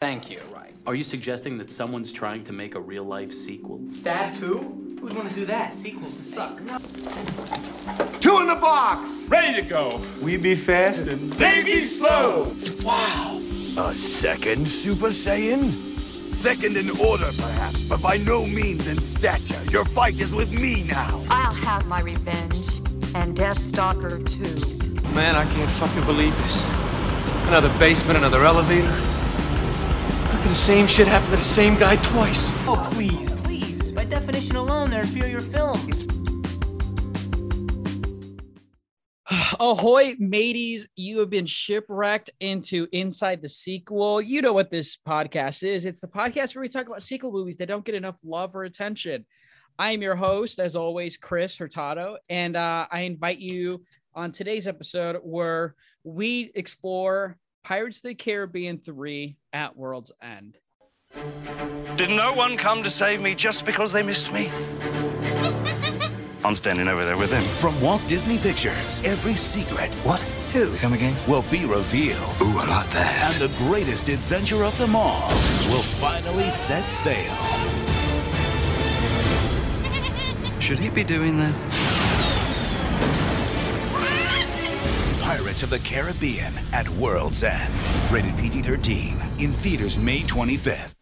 Thank you. Right. Are you suggesting that someone's trying to make a real life sequel? Stab 2? Who'd want to do that? Sequels suck. Two in the box. Ready to go. We be fast and They be slow. Wow! A second Super Saiyan? Second in order, perhaps, but by no means in stature. Your fight is with me now. I'll have my revenge. And Deathstalker too. Man, I can't fucking believe this. Another basement, another elevator. How the same shit happen to the same guy twice? Oh, please, please. By definition alone, they're inferior films. Ahoy, mateys! You have been shipwrecked into Inside the Sequel. You know what this podcast is. It's the podcast where we talk about sequel movies that don't get enough love or attention. I am your host, as always, Chris Hurtado, and uh, I invite you on today's episode where we explore Pirates of the Caribbean 3 at World's End. Did no one come to save me just because they missed me? I'm standing over there with him. From Walt Disney Pictures, every secret. What? Who? Come again? Will be revealed. Ooh, I like that. And the greatest adventure of them all will finally set sail. Should he be doing that? Pirates of the Caribbean at World's End. Rated PG 13. In theaters May 25th.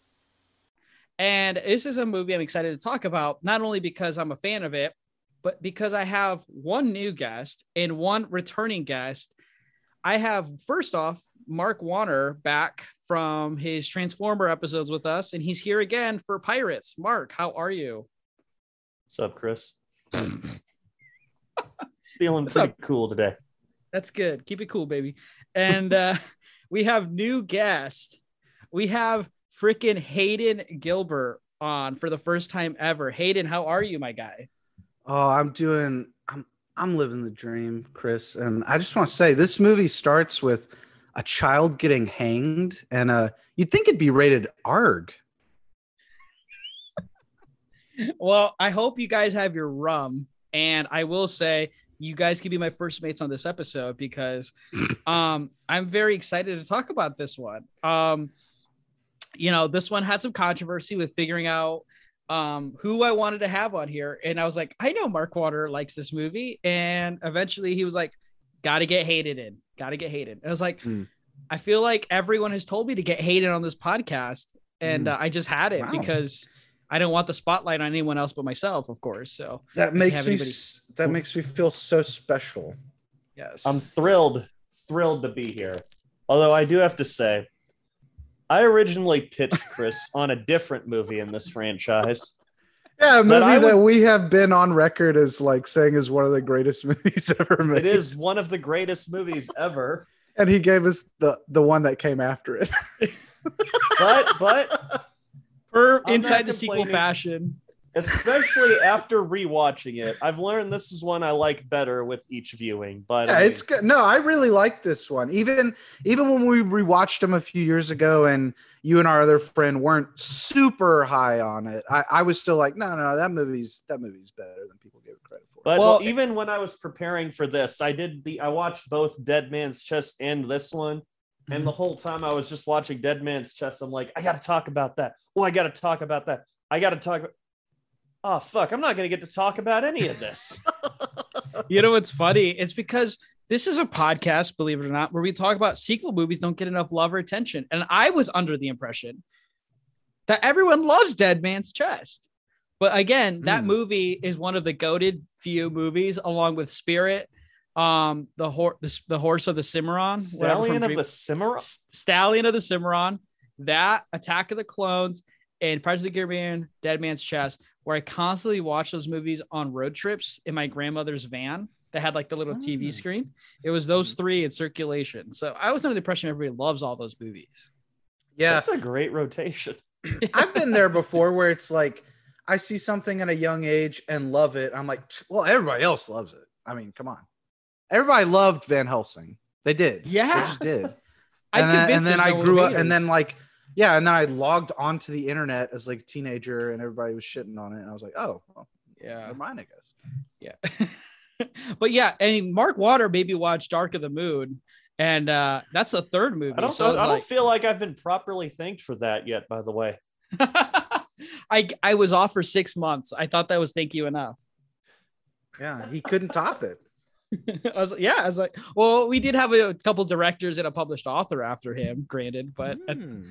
And this is a movie I'm excited to talk about, not only because I'm a fan of it, but because I have one new guest and one returning guest. I have, first off, Mark Warner back from his Transformer episodes with us, and he's here again for Pirates. Mark, how are you? What's up, Chris? Feeling What's pretty up? cool today. That's good. Keep it cool, baby. And uh, we have new guest. We have freaking Hayden Gilbert on for the first time ever. Hayden, how are you, my guy? Oh, I'm doing. I'm I'm living the dream, Chris. And I just want to say, this movie starts with a child getting hanged, and uh, you'd think it'd be rated ARG. Well, I hope you guys have your rum. And I will say, you guys can be my first mates on this episode because um, I'm very excited to talk about this one. Um, you know, this one had some controversy with figuring out um, who I wanted to have on here. And I was like, I know Mark Water likes this movie. And eventually he was like, got to get Hayden in, got to get Hayden. And I was like, Hmm. I feel like everyone has told me to get Hayden on this podcast. And Hmm. uh, I just had it Wow. because I don't want the spotlight on anyone else but myself, of course. So That makes me. anybody- That makes me feel so special. yes, I'm thrilled, thrilled to be here. Although I do have to say, I originally pitched Chris on a different movie in this franchise. Yeah, a movie I that would- we have been on record as like saying is one of the greatest movies ever made. It is one of the greatest movies ever. and he gave us the the one that came after it. But but per I'm inside the sequel fashion. especially after rewatching it, I've learned this is one I like better with each viewing. But yeah, I it's good. No, I really like this one. Even even when we rewatched them a few years ago, and you and our other friend weren't super high on it, I, I was still like, no, no, that movie's that movie's better than people give it credit for. But Well- even when I was preparing for this, I did the I watched both Dead Man's Chest and this one. And the whole time I was just watching Dead Man's Chest, I'm like, I gotta talk about that. Oh, I gotta talk about that. I gotta talk Oh fuck, I'm not gonna get to talk about any of this. You know what's funny? It's because this is a podcast, believe it or not, where we talk about sequel movies don't get enough love or attention. And I was under the impression that everyone loves Dead Man's Chest. But again, that Hmm. movie is one of the goaded few movies, along with Spirit, um, the, horse the, the horse of the Cimarron, whatever from Stallion of Dream- the Cimarron. S- Stallion of the Cimarron, that Attack of the Clones, and Pirates of the Caribbean, Dead Man's Chest, where I constantly watch those movies on road trips in my grandmother's van that had like the little TV Oh. screen. It was those three in circulation. So I was under the impression everybody loves all those movies. yeah, That's a great rotation. I've been there before, where it's like I see something at a young age and love it. I'm like, well, everybody else loves it. I mean, come on, everybody loved Van Helsing. They did. Yeah. they just did. I'm and then, convinced and then I no grew up, and then like, yeah, and then I logged onto the internet as like a teenager, and everybody was shitting on it, and I was like, oh, well, yeah, never mind, I guess. yeah. but yeah, and Mark Water made me watch Dark of the Moon, and uh that's the third movie. I don't. so I, was I don't like, feel like I've been properly thanked for that yet. By the way, I I was off for six months. I thought that was thank you enough. Yeah, he couldn't top it. I was yeah, I was like, well, we did have a couple directors and a published author after him, granted, but Hmm.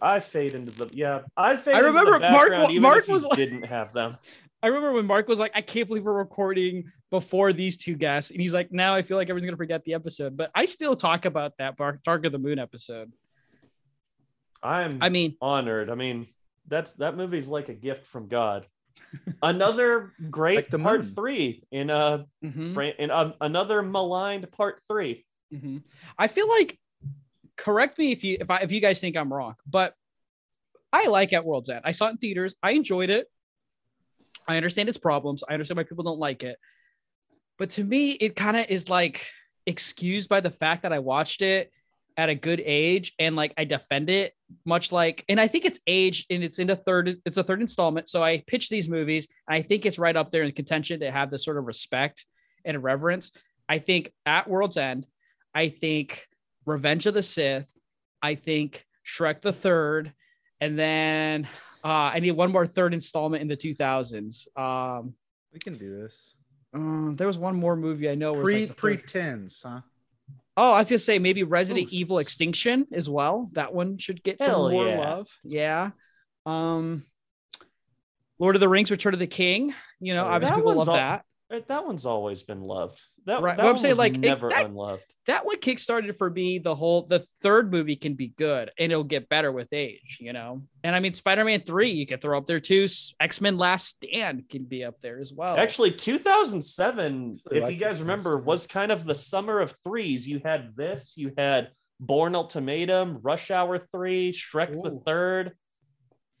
I fade into the yeah. I fade. I into remember the Mark- Mark was like- didn't have them. I remember when Mark was like, I can't believe we're recording before these two guests. And he's like, now I feel like everyone's gonna forget the episode. But I still talk about that Bar- Dark of the Moon episode. I'm. I mean, honored. I mean, that's that movie's like a gift from God. Another great Like the part moon. three in a mhm, Fran- in a, another maligned part three. mhm. I feel like correct me if you if I if you guys think I'm wrong, but I like At World's End. I saw it in theaters. I enjoyed it. I understand its problems. I understand why people don't like it. But to me, it kind of is like excused by the fact that I watched it at a good age and like I defend it much like and I think it's aged and it's in the third it's a third installment. So I pitch these movies. And I think it's right up there in contention to have this sort of respect and reverence. I think at World's End, I think Revenge of the Sith, I think Shrek the Third, and then uh, I need one more third installment in the 2000s. Um, We can do this. uh, there was one more movie I know. Pre like pre-tens huh? Oh, I was gonna say maybe Resident Oof. Evil Extinction as well. That one should get some more yeah. love. Yeah. Um, Lord of the Rings: Return of the King. You know, Oh, obviously people love all- that. That one's always been loved. That, Right, that but I'm one saying, was like, it- never that- unloved. That one kickstarted for me the whole. The third movie can be good, and it'll get better with age. You know, and I mean Spider-Man Three you could throw up there too. X Men Last Stand can be up there as well. Actually, 2007, Really if like you guys remember, was kind of the summer of threes. You had this, you had Bourne Ultimatum, Rush Hour 3, Shrek the Third.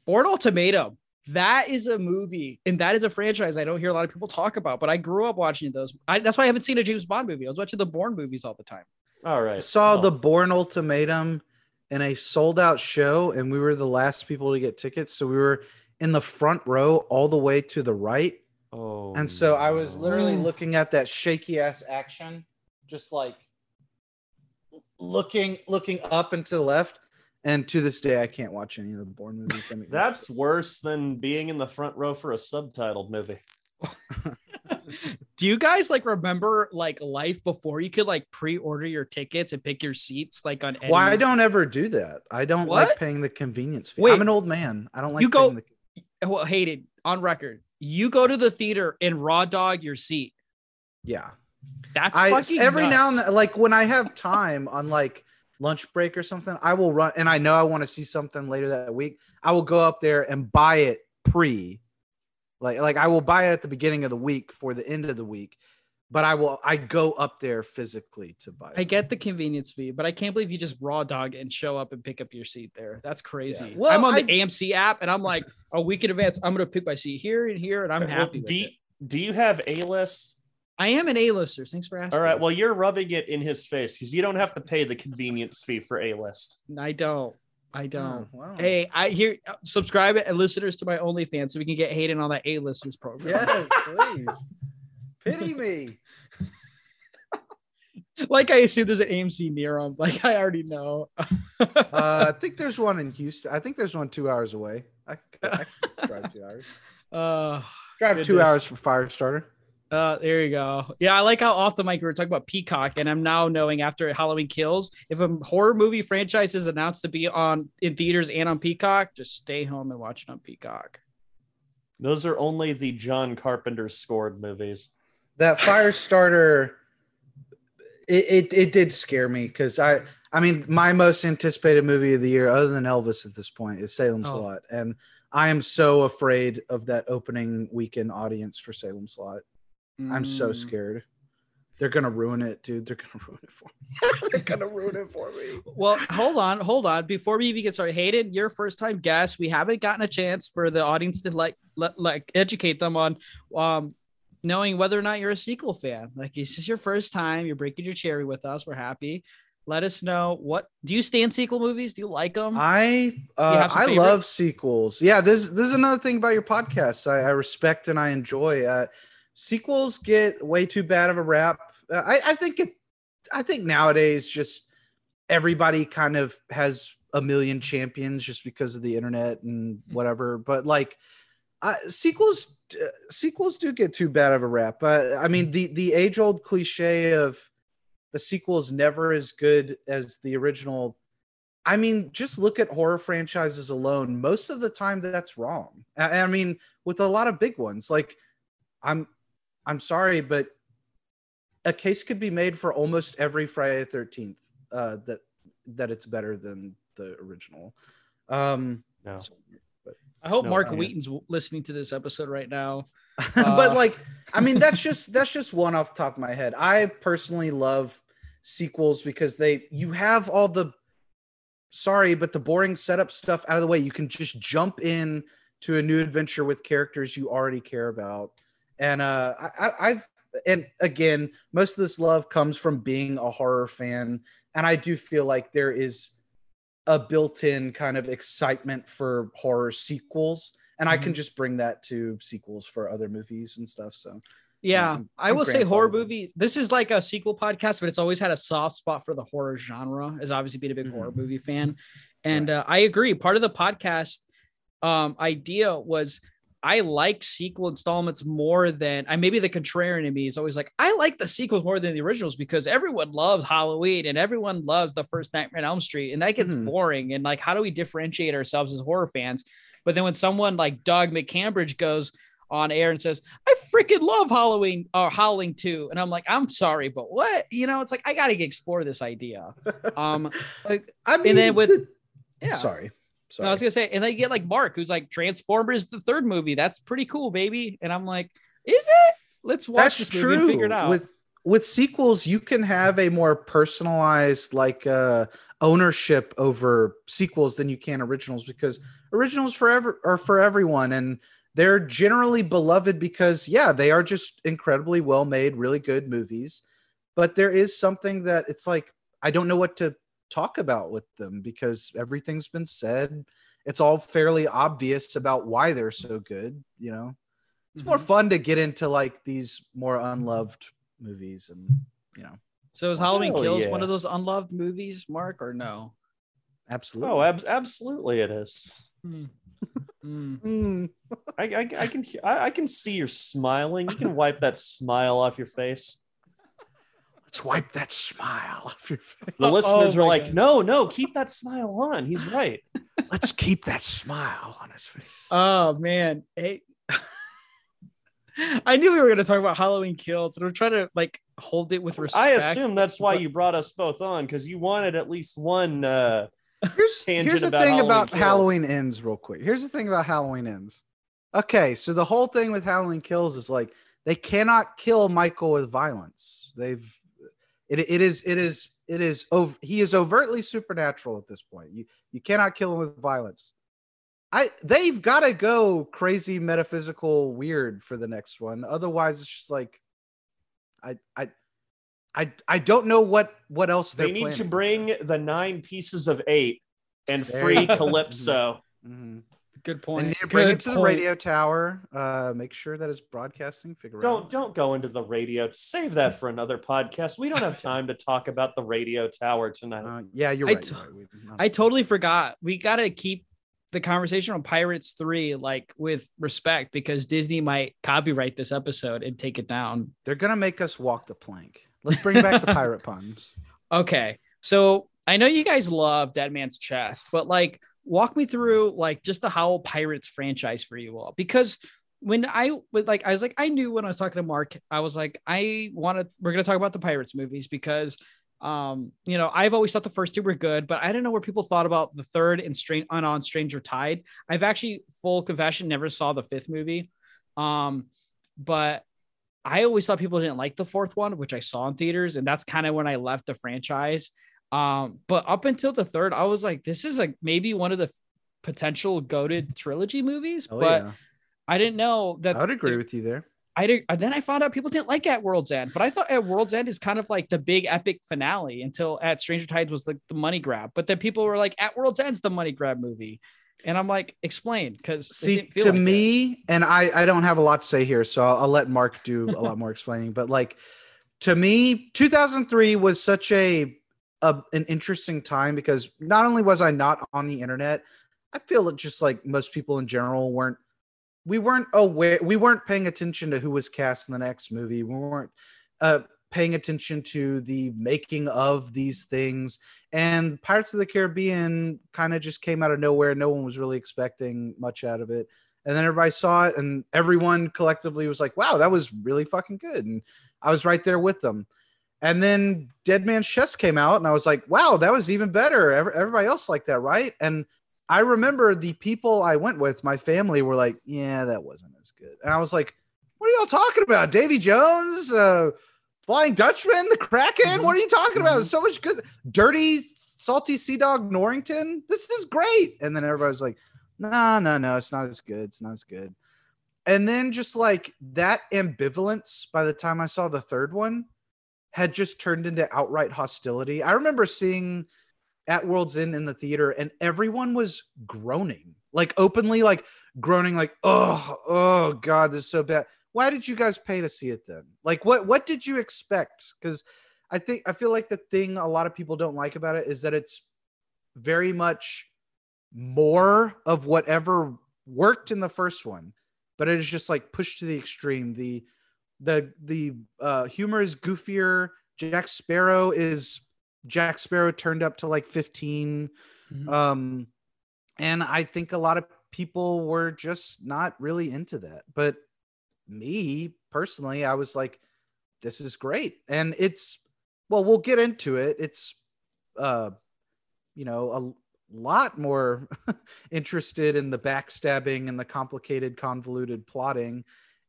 Bourne Ultimatum. That is a movie, and that is a franchise I don't hear a lot of people talk about. But I grew up watching those. I, that's why I haven't seen a James Bond movie. I was watching the Bourne movies all the time. All right. I saw Well, the Bourne Ultimatum in a sold out show, and we were the last people to get tickets. So we were in the front row all the way to the right. Oh, And so I was literally Mm. looking at that shaky ass action, just like looking looking up and to the left. And to this day, I can't watch any of the Bourne movies. I mean, That's worse than being in the front row for a subtitled movie. Do you guys like remember like life before you could like pre-order your tickets and pick your seats like on any... why I don't ever do that. I don't What? like paying the convenience fee. Wait. I'm an old man. I don't like You go- the well, hated on record. You go to the theater and raw dog your seat. yeah. That's I fucking every now and then, like when I have time on like lunch break or something, I will run and I know I want to see something later that week. I will go up there and buy it pre, like like I will buy it at the beginning of the week for the end of the week, but I will I go up there physically to buy it. I get the convenience fee, but I can't believe you just raw dog and show up and pick up your seat there. That's crazy. Yeah. Well, I'm on the AMC app and I'm like a week in advance. I'm gonna pick my seat here and here, and I'm Well, happy with do you, it. do you have A list? I am an A-lister. Thanks for asking. All right. Well, you're rubbing it in his face because you don't have to pay the convenience fee for A list. I don't. I don't. Oh, wow. Hey, I hear subscribe and listeners to my OnlyFans so we can get Hayden on that A-listers program. Yes, please. Pity me. like I assume there's an AMC near him. Like I already know. Uh, I think there's one in Houston. I think there's one two hours away. I, I could drive two hours. uh, Drive two hours for fire starter. Uh, there you go. Yeah, I like how off the mic we were talking about Peacock, and I'm now knowing after Halloween Kills, if a horror movie franchise is announced to be on in theaters and on Peacock, just stay home and watch it on Peacock. Those are only the John Carpenter scored movies. that fire starter it, it, it did scare me because i i mean my most anticipated movie of the year other than elvis at this point is salem's Oh. lot and i am so afraid of that opening weekend audience for salem's lot i'm so Mm. scared they're gonna ruin it dude they're gonna ruin it for me they're gonna ruin it for me Well, hold on, hold on. Before we even get started, Hayden, you're a first time guest. We haven't gotten a chance for the audience to like let, like educate them on um knowing whether or not you're a sequel fan. Like this is your first time. You're breaking your cherry with us. We're happy. Let us know what do you stand sequel movies? Do you like them? I uh, I favorite? love sequels. Yeah, this this is another thing about your podcast. I, I respect and I enjoy. Uh, sequels get way too bad of a rap. Uh, I I think it I think nowadays just everybody kind of has a million champions just because of the internet and whatever. But like uh, sequels, uh, sequels do get too bad of a rap. Uh, I mean, the the age old cliche of the sequel is never as good as the original. I mean, just look at horror franchises alone. Most of the time, that's wrong. I, I mean, with a lot of big ones, like I'm, I'm sorry, but a case could be made for almost every Friday the Thirteenth uh, that that it's better than the original. Um, No. so- but, I hope No, Mark I Wheaton's listening to this episode right now. but Uh, like, I mean, that's just that's just one off the top of my head. I personally love sequels because they you have all the sorry, but the boring setup stuff out of the way. You can just jump in to a new adventure with characters you already care about. And uh, I, I- I've and again, most of this love comes from being a horror fan, and I do feel like there is a built-in kind of excitement for horror sequels, and I can just bring that to sequels for other movies and stuff. So Yeah, I'm- I I'm will say horror movies. This is like a sequel podcast, but it's always had a soft spot for the horror genre, as obviously being a big Mhm. horror movie fan. And uh, I agree. Part of the podcast um, idea was I like sequel installments more than I maybe the contrarian in me is always like, I like the sequels more than the originals because everyone loves Halloween and everyone loves the first Nightmare on Elm Street. And that gets Mhm. boring. And like, how do we differentiate ourselves as horror fans? But then when someone like Doug McCambridge goes on air and says, I freaking love Halloween or Howling 2. And I'm like, I'm sorry, but what? You know, it's like I gotta explore this idea. Um like I mean, and then with the- yeah. sorry, sorry. No, I was gonna say, and then you get like Mark, who's like Transformers, the third movie. That's pretty cool, baby. And I'm like, is it? Let's watch That's this movie and figure it out. With with sequels, you can have a more personalized like uh ownership over sequels than you can originals because originals forever are for everyone and they're generally beloved because yeah, they are just incredibly well made, really good movies. But there is something that it's like I don't know what to talk about with them because everything's been said. It's all fairly obvious about why they're so good, you know it's more fun to get into like these more unloved movies and you know so is Halloween Hell Kills yeah. one of those unloved movies, Mark, or no? absolutely Oh, ab- absolutely, it is. Hmm. Hmm. Mm. I, I, I can I, I can see you're smiling. You can wipe that smile off your face. Let's that smile off your face The listeners oh are like, God. no, no, keep that smile on. He's right. let's keep that smile on his face Oh man. Hey. I knew we were gonna talk about Halloween Kills, and we're trying to like hold it with respect. I assume that's why you brought us both on because you wanted at least one. Uh, here's, Tangent here's the about thing Halloween about Kills. halloween ends real quick here's the thing about halloween ends okay so the whole thing with halloween kills is like they cannot kill michael with violence they've it, it is it is it is ov- he is overtly supernatural at this point you you cannot kill him with violence i they've got to go crazy metaphysical weird for the next one otherwise it's just like i i i, I don't know what what else they need to bring the nine pieces of eight and free. Calypso. Mhm. Good And point. you bring Good it to the radio tower. Uh, make sure that it's broadcasting. Figure Don't out. don't go into the radio. Save that for another podcast. We don't have time to talk about the radio tower tonight. Uh, yeah, you're I right. t- you're right. Not- I totally forgot. We gotta keep the conversation on Pirates 3 like with respect because Disney might copyright this episode and take it down. They're gonna make us walk the plank. Let's bring back the pirate puns. Okay. So I know you guys love Dead Man's Chest, but like walk me through like just the Howl Pirates franchise for you all. Because when I was like, I was like, I knew when I was talking to Mark, I was like, I want to, we're going to talk about the Pirates movies because, um, you know, I've always thought the first two were good, but I didn't know where people thought about the third and Strange on, on Stranger Tide. I've actually, full confession, never saw the fifth movie. Um, but I always thought people didn't like the fourth one, which I saw in theaters, and that's kind of when I left the franchise. Um, but up until the third, I was like, this is like maybe one of the potential goaded trilogy movies. Oh but yeah, I didn't know that I would agree with you there. I did, and then I found out people didn't like At World's End, but I thought At World's End is kind of like the big epic finale until At Stranger Tides was like the money grab. But then people were like, At World's End's the money grab movie. And I'm like, explain, because See, to me, and I, I don't have a lot to say here, so I'll, I'll let Mark do a lot more explaining. But like, to me 2003 was such a, a an interesting time because not only was i not on the internet i feel it just like most people in general weren't we weren't aware we weren't paying attention to who was cast in the next movie. We weren't uh paying attention to the making of these things. And pirates of the caribbean kind of just came out of nowhere. No one was really expecting much out of it. And then everybody saw it and everyone collectively was like wow that was really fucking good. And i was right there with them and then dead man's chest came out and i was like wow that was even better. Everybody else liked that right? And i remember the people i went with my family were like yeah that wasn't as good. And i was like what are y'all talking about? Davy jones uh flying dutchman the kraken? What are you talking about? So much good dirty salty sea dog norrington? This is great. And then everybody was like no, no, no, it's not as good. It's not as good. And then just like that ambivalence by the time I saw the third one had just turned into outright hostility. I remember seeing at World's End in the theater and everyone was groaning, like openly, like groaning, like, oh, oh God, this is so bad. Why did you guys pay to see it then? Like what what did you expect? Because I think I feel like the thing a lot of people don't like about it is that it's very much more of whatever worked in the first one but it is just like pushed to the extreme the the the uh humor is goofier. Jack sparrow is jack sparrow turned up to like 15 Mhm. um and i think a lot of people were just not really into that. But me personally i was like this is great. And it's well we'll get into it. It's uh you know a lot more interested in the backstabbing and the complicated convoluted plotting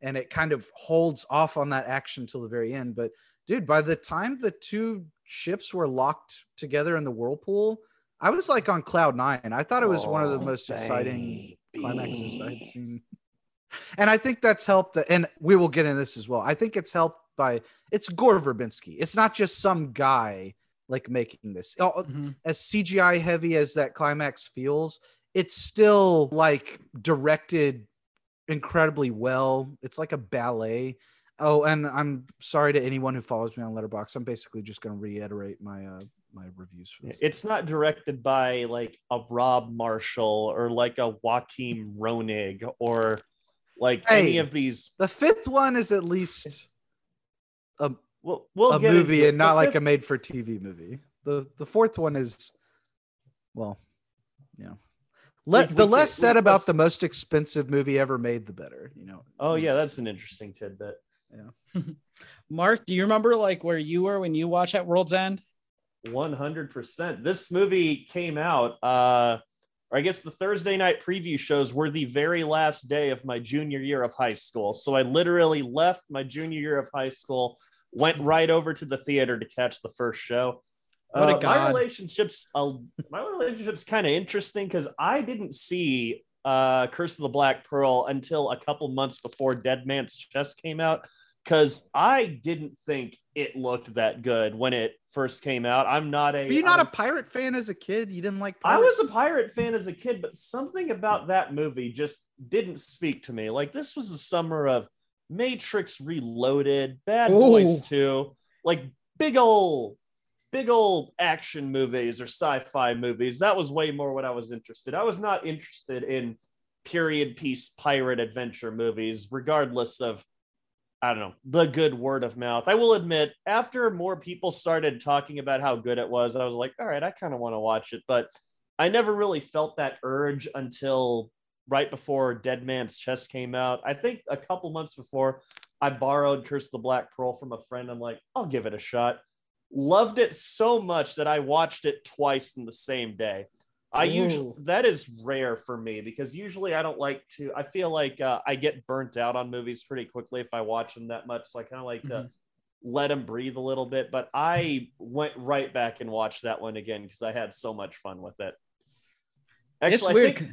and it kind of holds off on that action till the very end. But dude by the time the two ships were locked together in the whirlpool i was like on cloud nine. I thought it was one of the Oh, most exciting climaxes i'd seen. And i think that's helped and we will get into this as well. I think it's helped by it's gore verbinski. It's not just some guy like making this. Oh, Mhm. as cgi heavy as that climax feels it's still like directed incredibly well it's like a ballet oh and i'm sorry to anyone who follows me on Letterboxd i'm basically just going to reiterate my uh my reviews for this It's not directed by like a Rob Marshall or like a Joaquin Rønning or like any of these. the fifth one is at least a, We'll, we'll a movie it. and not The like a made for tv movie the the fourth one is well you know let We- the we less can- said we- about the most expensive movie ever made the better you know Oh yeah, that's an interesting tidbit. Yeah. Mark, do you remember like where you were when you watched at World's End? One hundred percent. This movie came out. uh or I guess the Thursday night preview shows were the very last day of my junior year of high school. So I literally left my junior year of high school, went right over to the theater to catch the first show. What a Uh, my relationships, uh, my relationship's kind of interesting because I didn't see uh, Curse of the Black Pearl until a couple months before Dead Man's Chest came out because I didn't think it looked that good when it first came out. I'm not a. were you not a I'm- pirate fan as a kid you didn't like I was a pirate fan as a kid, but something about that movie just didn't speak to me. Like this was the summer of Matrix Reloaded, Bad Ooh. Boys 2, like big old, big old action movies or sci-fi movies. That was way more what I was interested. I was not interested in period piece pirate adventure movies, regardless of I don't know, the good word of mouth. I will admit, after more people started talking about how good it was, I was like, all right, I kind of want to watch it. But I never really felt that urge until right before Dead Man's Chest came out. I think a couple months before, I borrowed Curse of the Black Pearl from a friend. I'm like, I'll give it a shot. Loved it so much that I watched it twice in the same day. I usually that is rare for me because usually I don't like to. I feel like uh, I get burnt out on movies pretty quickly if I watch them that much. So I kind of like to let them breathe a little bit. But I went right back and watched that one again because I had so much fun with it. it's Actually, I think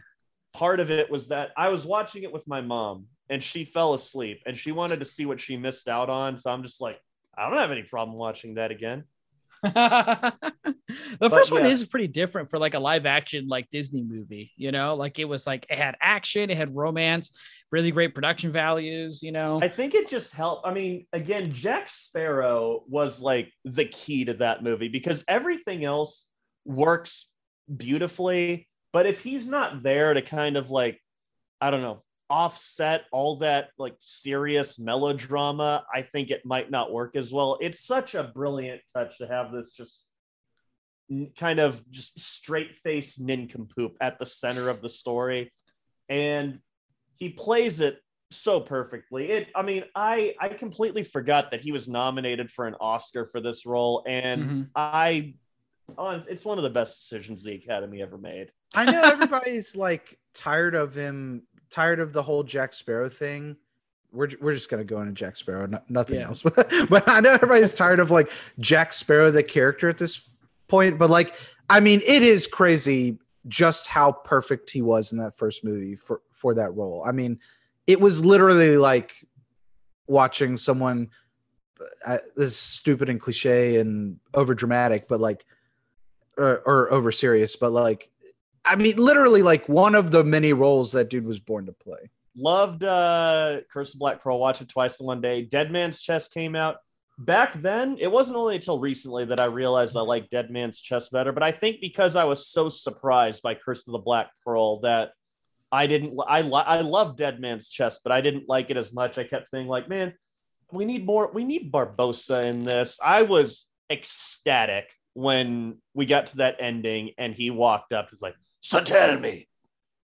part of it was that I was watching it with my mom and she fell asleep and she wanted to see what she missed out on. So I'm just like, I don't have any problem watching that again. the first one yes. is pretty different for like a live action like Disney movie, you know, like it was like it had action, it had romance, really great production values, you know. I think it just helped. I mean, again, Jack Sparrow was like the key to that movie because everything else works beautifully. But if he's not there to kind of like, I don't know, offset all that like serious melodrama, I think it might not work as well. It's such a brilliant touch to have this just kind of just straight faced nincompoop at the center of the story. And he plays it so perfectly. It I mean, I I completely forgot that he was nominated for an Oscar for this role and Mhm. I oh, it's one of the best decisions the Academy ever made. I know everybody's like tired of him, tired of the whole Jack Sparrow thing. We're, we're just gonna go into Jack Sparrow, no, nothing Yeah. else. but I know everybody's tired of like Jack Sparrow, the character at this point. But like, I mean, it is crazy just how perfect he was in that first movie for for that role. I mean, it was literally like watching someone. Uh, this is stupid and cliche and over dramatic, but like, or, or over serious, but like I mean, literally, like one of the many roles that dude was born to play. Loved uh Curse of Black Pearl, watch it twice in one day. Dead Man's Chest came out. Back then, it wasn't only until recently that I realized I liked Dead Man's Chest better, but I think because I was so surprised by Curse of the Black Pearl that I didn't I I love Dead Man's Chest, but I didn't like it as much. I kept saying like, man, we need more we need Barbossa in this. I was ecstatic when we got to that ending and he walked up. He's like, "So tell me,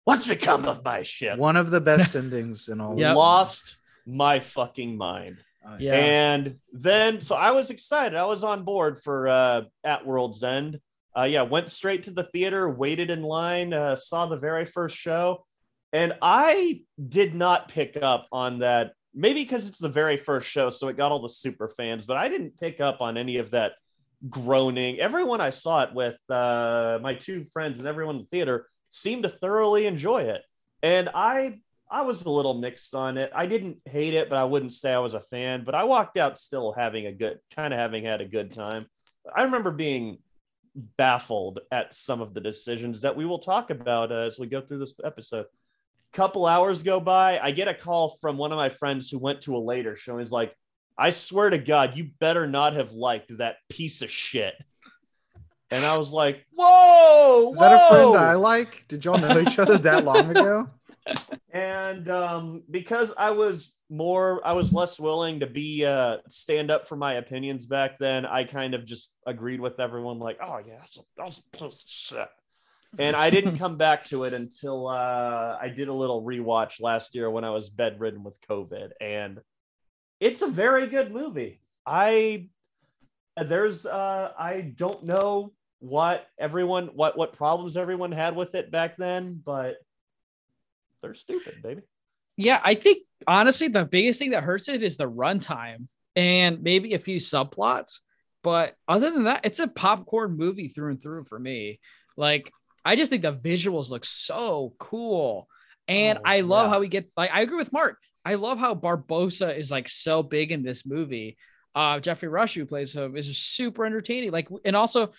what's become of my ship?" One of the best endings in all. Yep. lost my fucking mind. Yeah. And then, so I was excited. I was on board for uh, At World's End. Uh, yeah, went straight to the theater, waited in line, uh, saw the very first show. And I did not pick up on that. Maybe because it's the very first show, so it got all the super fans, but I didn't pick up on any of that groaning. Everyone I saw it with, uh, my two friends and everyone in the theater, seemed to thoroughly enjoy it. And I I was a little mixed on it. I didn't hate it, but I wouldn't say I was a fan. But I walked out still having a good, kind of having had a good time. I remember being baffled at some of the decisions that we will talk about uh, as we go through this episode. A couple hours go by, I get a call from one of my friends who went to a later show. He's like, "I swear to God, you better not have liked that piece of shit." And I was like, "Whoa, Is that a friend! I like? Did y'all know each other that long ago? and um, because I was more, I was less willing to be uh, stand up for my opinions back then. I kind of just agreed with everyone, like, "Oh yeah, that's a, that was a piece of shit." And I didn't come back to it until uh, I did a little rewatch last year when I was bedridden with COVID, and it's a very good movie. I there's uh, I don't know what everyone what what problems everyone had with it back then, but they're stupid, baby. yeah, I think honestly, the biggest thing that hurts it is the runtime and maybe a few subplots. But other than that, it's a popcorn movie through and through for me. Like, I just think the visuals look so cool. And Oh, I love yeah. how we get like I agree with Mark. I love how Barbossa is like so big in this movie. Uh Geoffrey Rush, who plays him, is super entertaining. Like, and also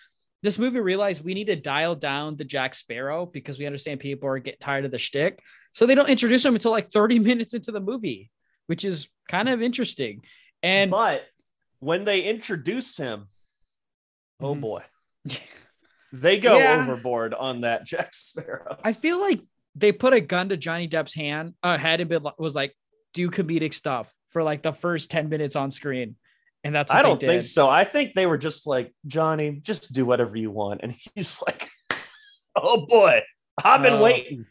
this movie realized we need to dial down the Jack Sparrow because we understand people are get tired of the shtick. So they don't introduce him until like 30 minutes into the movie, which is kind of interesting. And but when they introduce him, oh Mhm. boy, they go Yeah. overboard on that Jack Sparrow. I feel like they put a gun to Johnny Depp's hand, uh, head and been, was like, do comedic stuff for like the first 10 minutes on screen. And that's what I don't think so. I think they were just like Johnny, just do whatever you want, and he's like, oh boy, I've been Oh. waiting.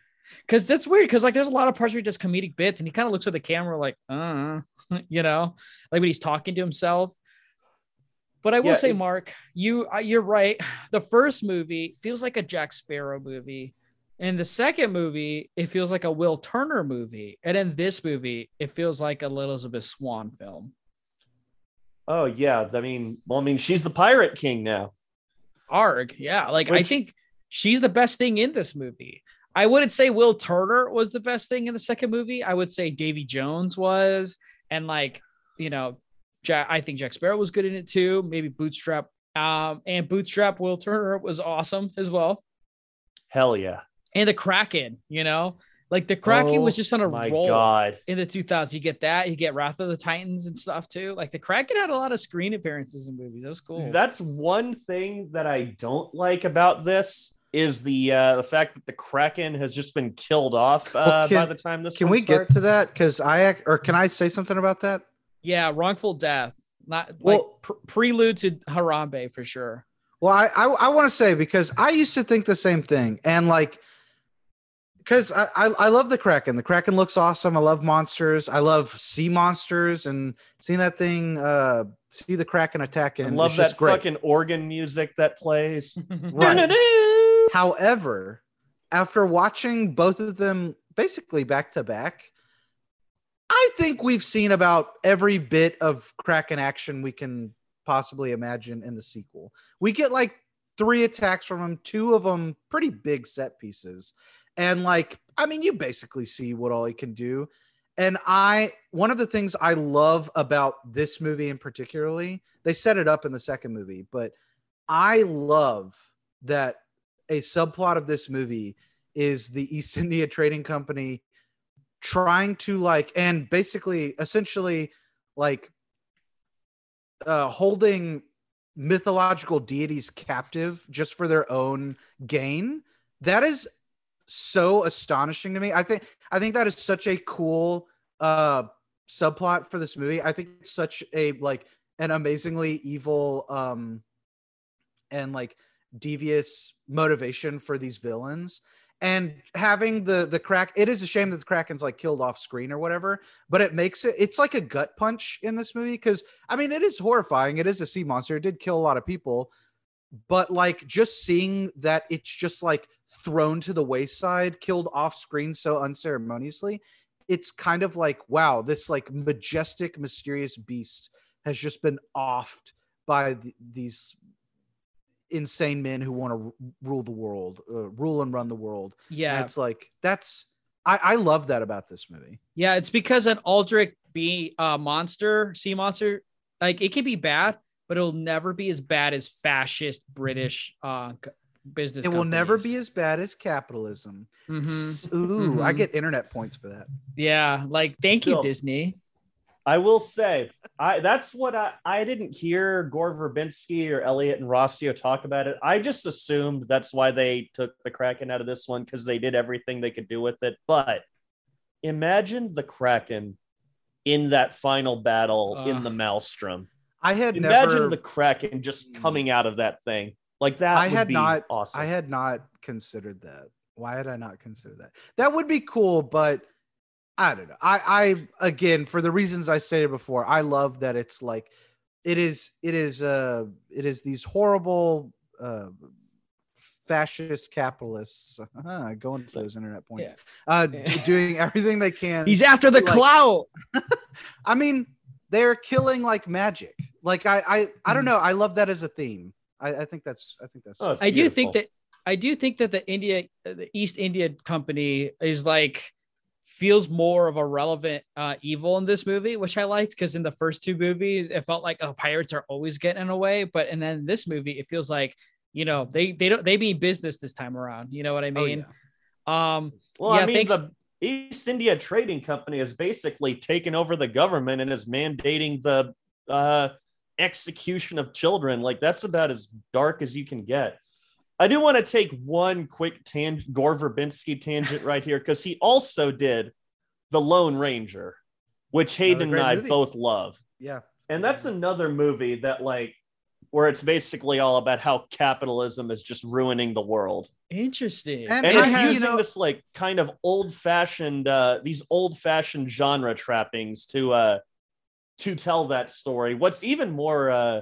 Cause that's weird. Cause like there's a lot of parts where he does comedic bits and he kind of looks at the camera like, uh, you know, like when he's talking to himself. But I will Yeah, say, Mark, you uh, you're right. The first movie feels like a Jack Sparrow movie. In the second movie, it feels like a Will Turner movie. And in this movie, it feels like a Elizabeth Swann film. Oh yeah, I mean, well, I mean, she's the pirate king now. Arg. Yeah. Like I think she's the best thing in this movie. I wouldn't say Will Turner was the best thing in the second movie. I would say Davy Jones was. And like, you know, Jack, I think Jack Sparrow was good in it too. Maybe Bootstrap Um, and Bootstrap Will Turner was awesome as well. Hell yeah. And the Kraken, you know, like the Kraken was Oh just on a my roll God. in the 2000s. You get that, you get Wrath of the Titans and stuff too. Like the Kraken had a lot of screen appearances in movies. That was cool. That's one thing that I don't like about this is the uh, the fact that the Kraken has just been killed off uh, Well, can- by the time this. Can one we starts. get to that? Because I or can I say something about that? yeah, wrongful death, not like Well- pre- prelude to Harambe for sure. Well, I I, I want to say because I used to think the same thing, and like, because I, I I love the Kraken. The Kraken looks awesome. I love monsters. I love sea monsters, and seeing that thing, uh, see the Kraken attack, I and love that great. fucking organ music that plays. Right. However, after watching both of them basically back to back, I think we've seen about every bit of Kraken action we can possibly imagine in the sequel. We get like three attacks from him, two of them pretty big set pieces. And like, I mean, you basically see what all he can do. And I, one of the things I love about this movie in particularly, they set it up in the second movie, but I love that a subplot of this movie is the East India Trading Company trying to like and basically essentially like uh holding mythological deities captive just for their own gain that is so astonishing to me. I think i think that is such a cool uh subplot for this movie. I think it's such a like an amazingly evil um and like devious motivation for these villains. And having the the crack it is a shame that the kraken's like killed off screen or whatever but it makes it it's like a gut punch in this movie because i mean it is horrifying. It is a sea monster. It did kill a lot of people but like just seeing that it's just like thrown to the wayside killed off screen so unceremoniously it's kind of like wow this like majestic mysterious beast has just been offed by th- these insane men who want to r- rule the world uh, rule and run the world and Yeah, it's like that's I, I love that about this movie. yeah, it's because an Aldrich B uh, monster, sea monster, like it can be bad, but it'll never be as bad as fascist British uh business. It will never be as bad as capitalism. Mhm. Ooh, I Mhm. get internet points for that. Yeah, like thank you, Disney. I will say, I that's what I I didn't hear Gore Verbinski or Elliott and Rossio talk about it. I just assumed that's why they took the Kraken out of this one because they did everything they could do with it. But imagine the Kraken in that final battle in the Maelstrom. I had Imagine never, the Kraken just coming out of that thing like that. I would had be not, awesome. I had not considered that. Why had I not considered that? That would be cool, but I don't know. I, I again, for the reasons I stated before, I love that it's like, it is, it is, uh, it is these horrible, uh, fascist capitalists uh, going to those internet points, uh, d- doing everything they can. He's after the like- clout. I mean, they're killing like magic. Like I, I, I Hmm. don't know. I love that as a theme. I, I think that's, I think that's. Oh, it's I do think that I do think that the India, the East India Company is like feels more of a relevant uh, evil in this movie, which I liked because in the first two movies it felt like oh pirates are always getting away, but and then this movie it feels like you know they they don't they mean business this time around. You know what I mean? Oh, mean? Um, Well, yeah, I mean, thanks- the East India Trading Company has basically taken over the government and is mandating the uh, execution of children. Like that's about as dark as you can get. I do want to take one quick tang- Gore Verbinski tangent right here because he also did the Lone Ranger, which Hayden and I movie. both love. yeah. And that's another movie that like where it's basically all about how capitalism is just ruining the world. Interesting. And and it's have- you using know- this like kind of old fashioned uh these old fashioned genre trappings to uh to tell that story. What's even more uh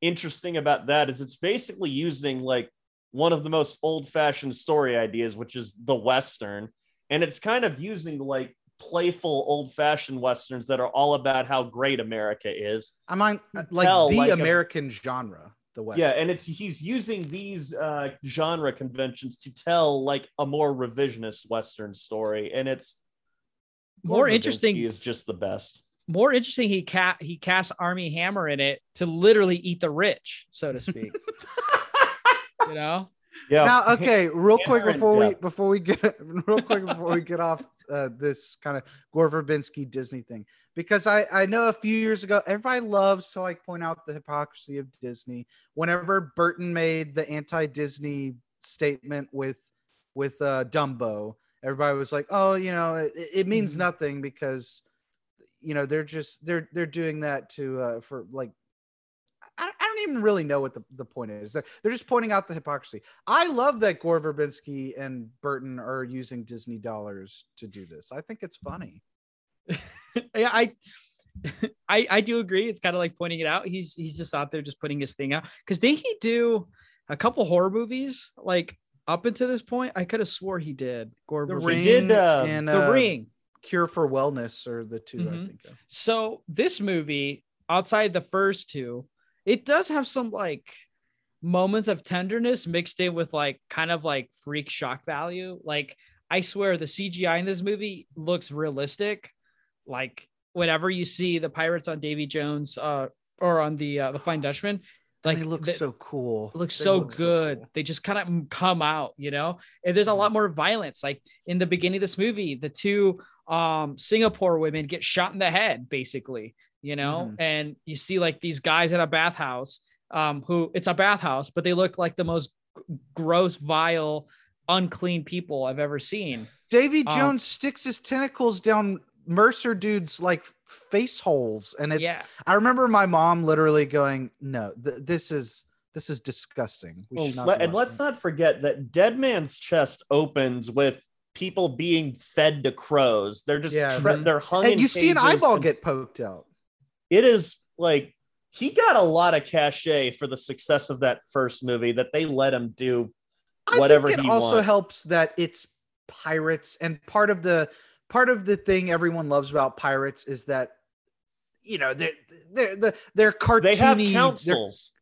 interesting about that is it's basically using like one of the most old fashioned story ideas which is the western. And it's kind of using like playful old fashioned westerns that are all about how great america is I mean, like tell, the like, a- American genre, the West. yeah, and it's he's using these uh, genre conventions to tell like a more revisionist Western story, and it's More Gore interesting- Verbinski is just the best. more interesting, he cat he cast Armie Hammer in it to literally eat the rich, so to speak. you know, Yeah. Now, okay, real quick before we before we get real quick before we get off uh, this kind of Gore Verbinski Disney thing, because I I know a few years ago everybody loves to like point out the hypocrisy of Disney. Whenever Burton made the anti-Disney statement with with uh, Dumbo, everybody was like, oh, you know, it, it means Mhm. nothing because you know they're just they're they're doing that to uh, for like don't even really know what the, the point is. They're, they're just pointing out the hypocrisy. I love that Gore Verbinski and Burton are using Disney dollars to do this. I think it's funny. yeah, I, I, I do agree. It's kind of like pointing it out. He's he's just out there just putting his thing out. Because did he do a couple horror movies like up until this point? I could have swore he did. Gore The Verbinski. Ring did, uh, and The uh, Ring. Cure for Wellness are the 2 I Mhm. think. Of. So this movie, outside the first two, it does have some like moments of tenderness mixed in with like kind of like freak shock value. Like I swear the CGI in this movie looks realistic. Like whenever you see the pirates on Davy Jones uh or on the uh, the Flying Dutchman, Like they look the- so cool. looks so look good. cool. They just kind of come out, you know. And there's a lot more violence. Like in the beginning of this movie, the two um Singapore women get shot in the head, basically, you know. Mhm. And you see like these guys at a bathhouse, um, who it's a bathhouse, but they look like the most g- gross, vile, unclean people I've ever seen. Davy Um, Jones sticks his tentacles down Mercer dude's like face holes, and it's. yeah, I remember my mom literally going, "No, th- this is this is disgusting. We Well, should not." let- and let's not forget that Dead Man's Chest opens with people being fed to crows. They're just Yeah, tra- they're hung. And in you see an eyeball and get poked out. It is like he got a lot of cachet for the success of that first movie that they let him do I whatever think it he also helps that it's pirates, and part of the part of the thing everyone loves about pirates is that you know they're they're they're, they're cartoony. they have councils.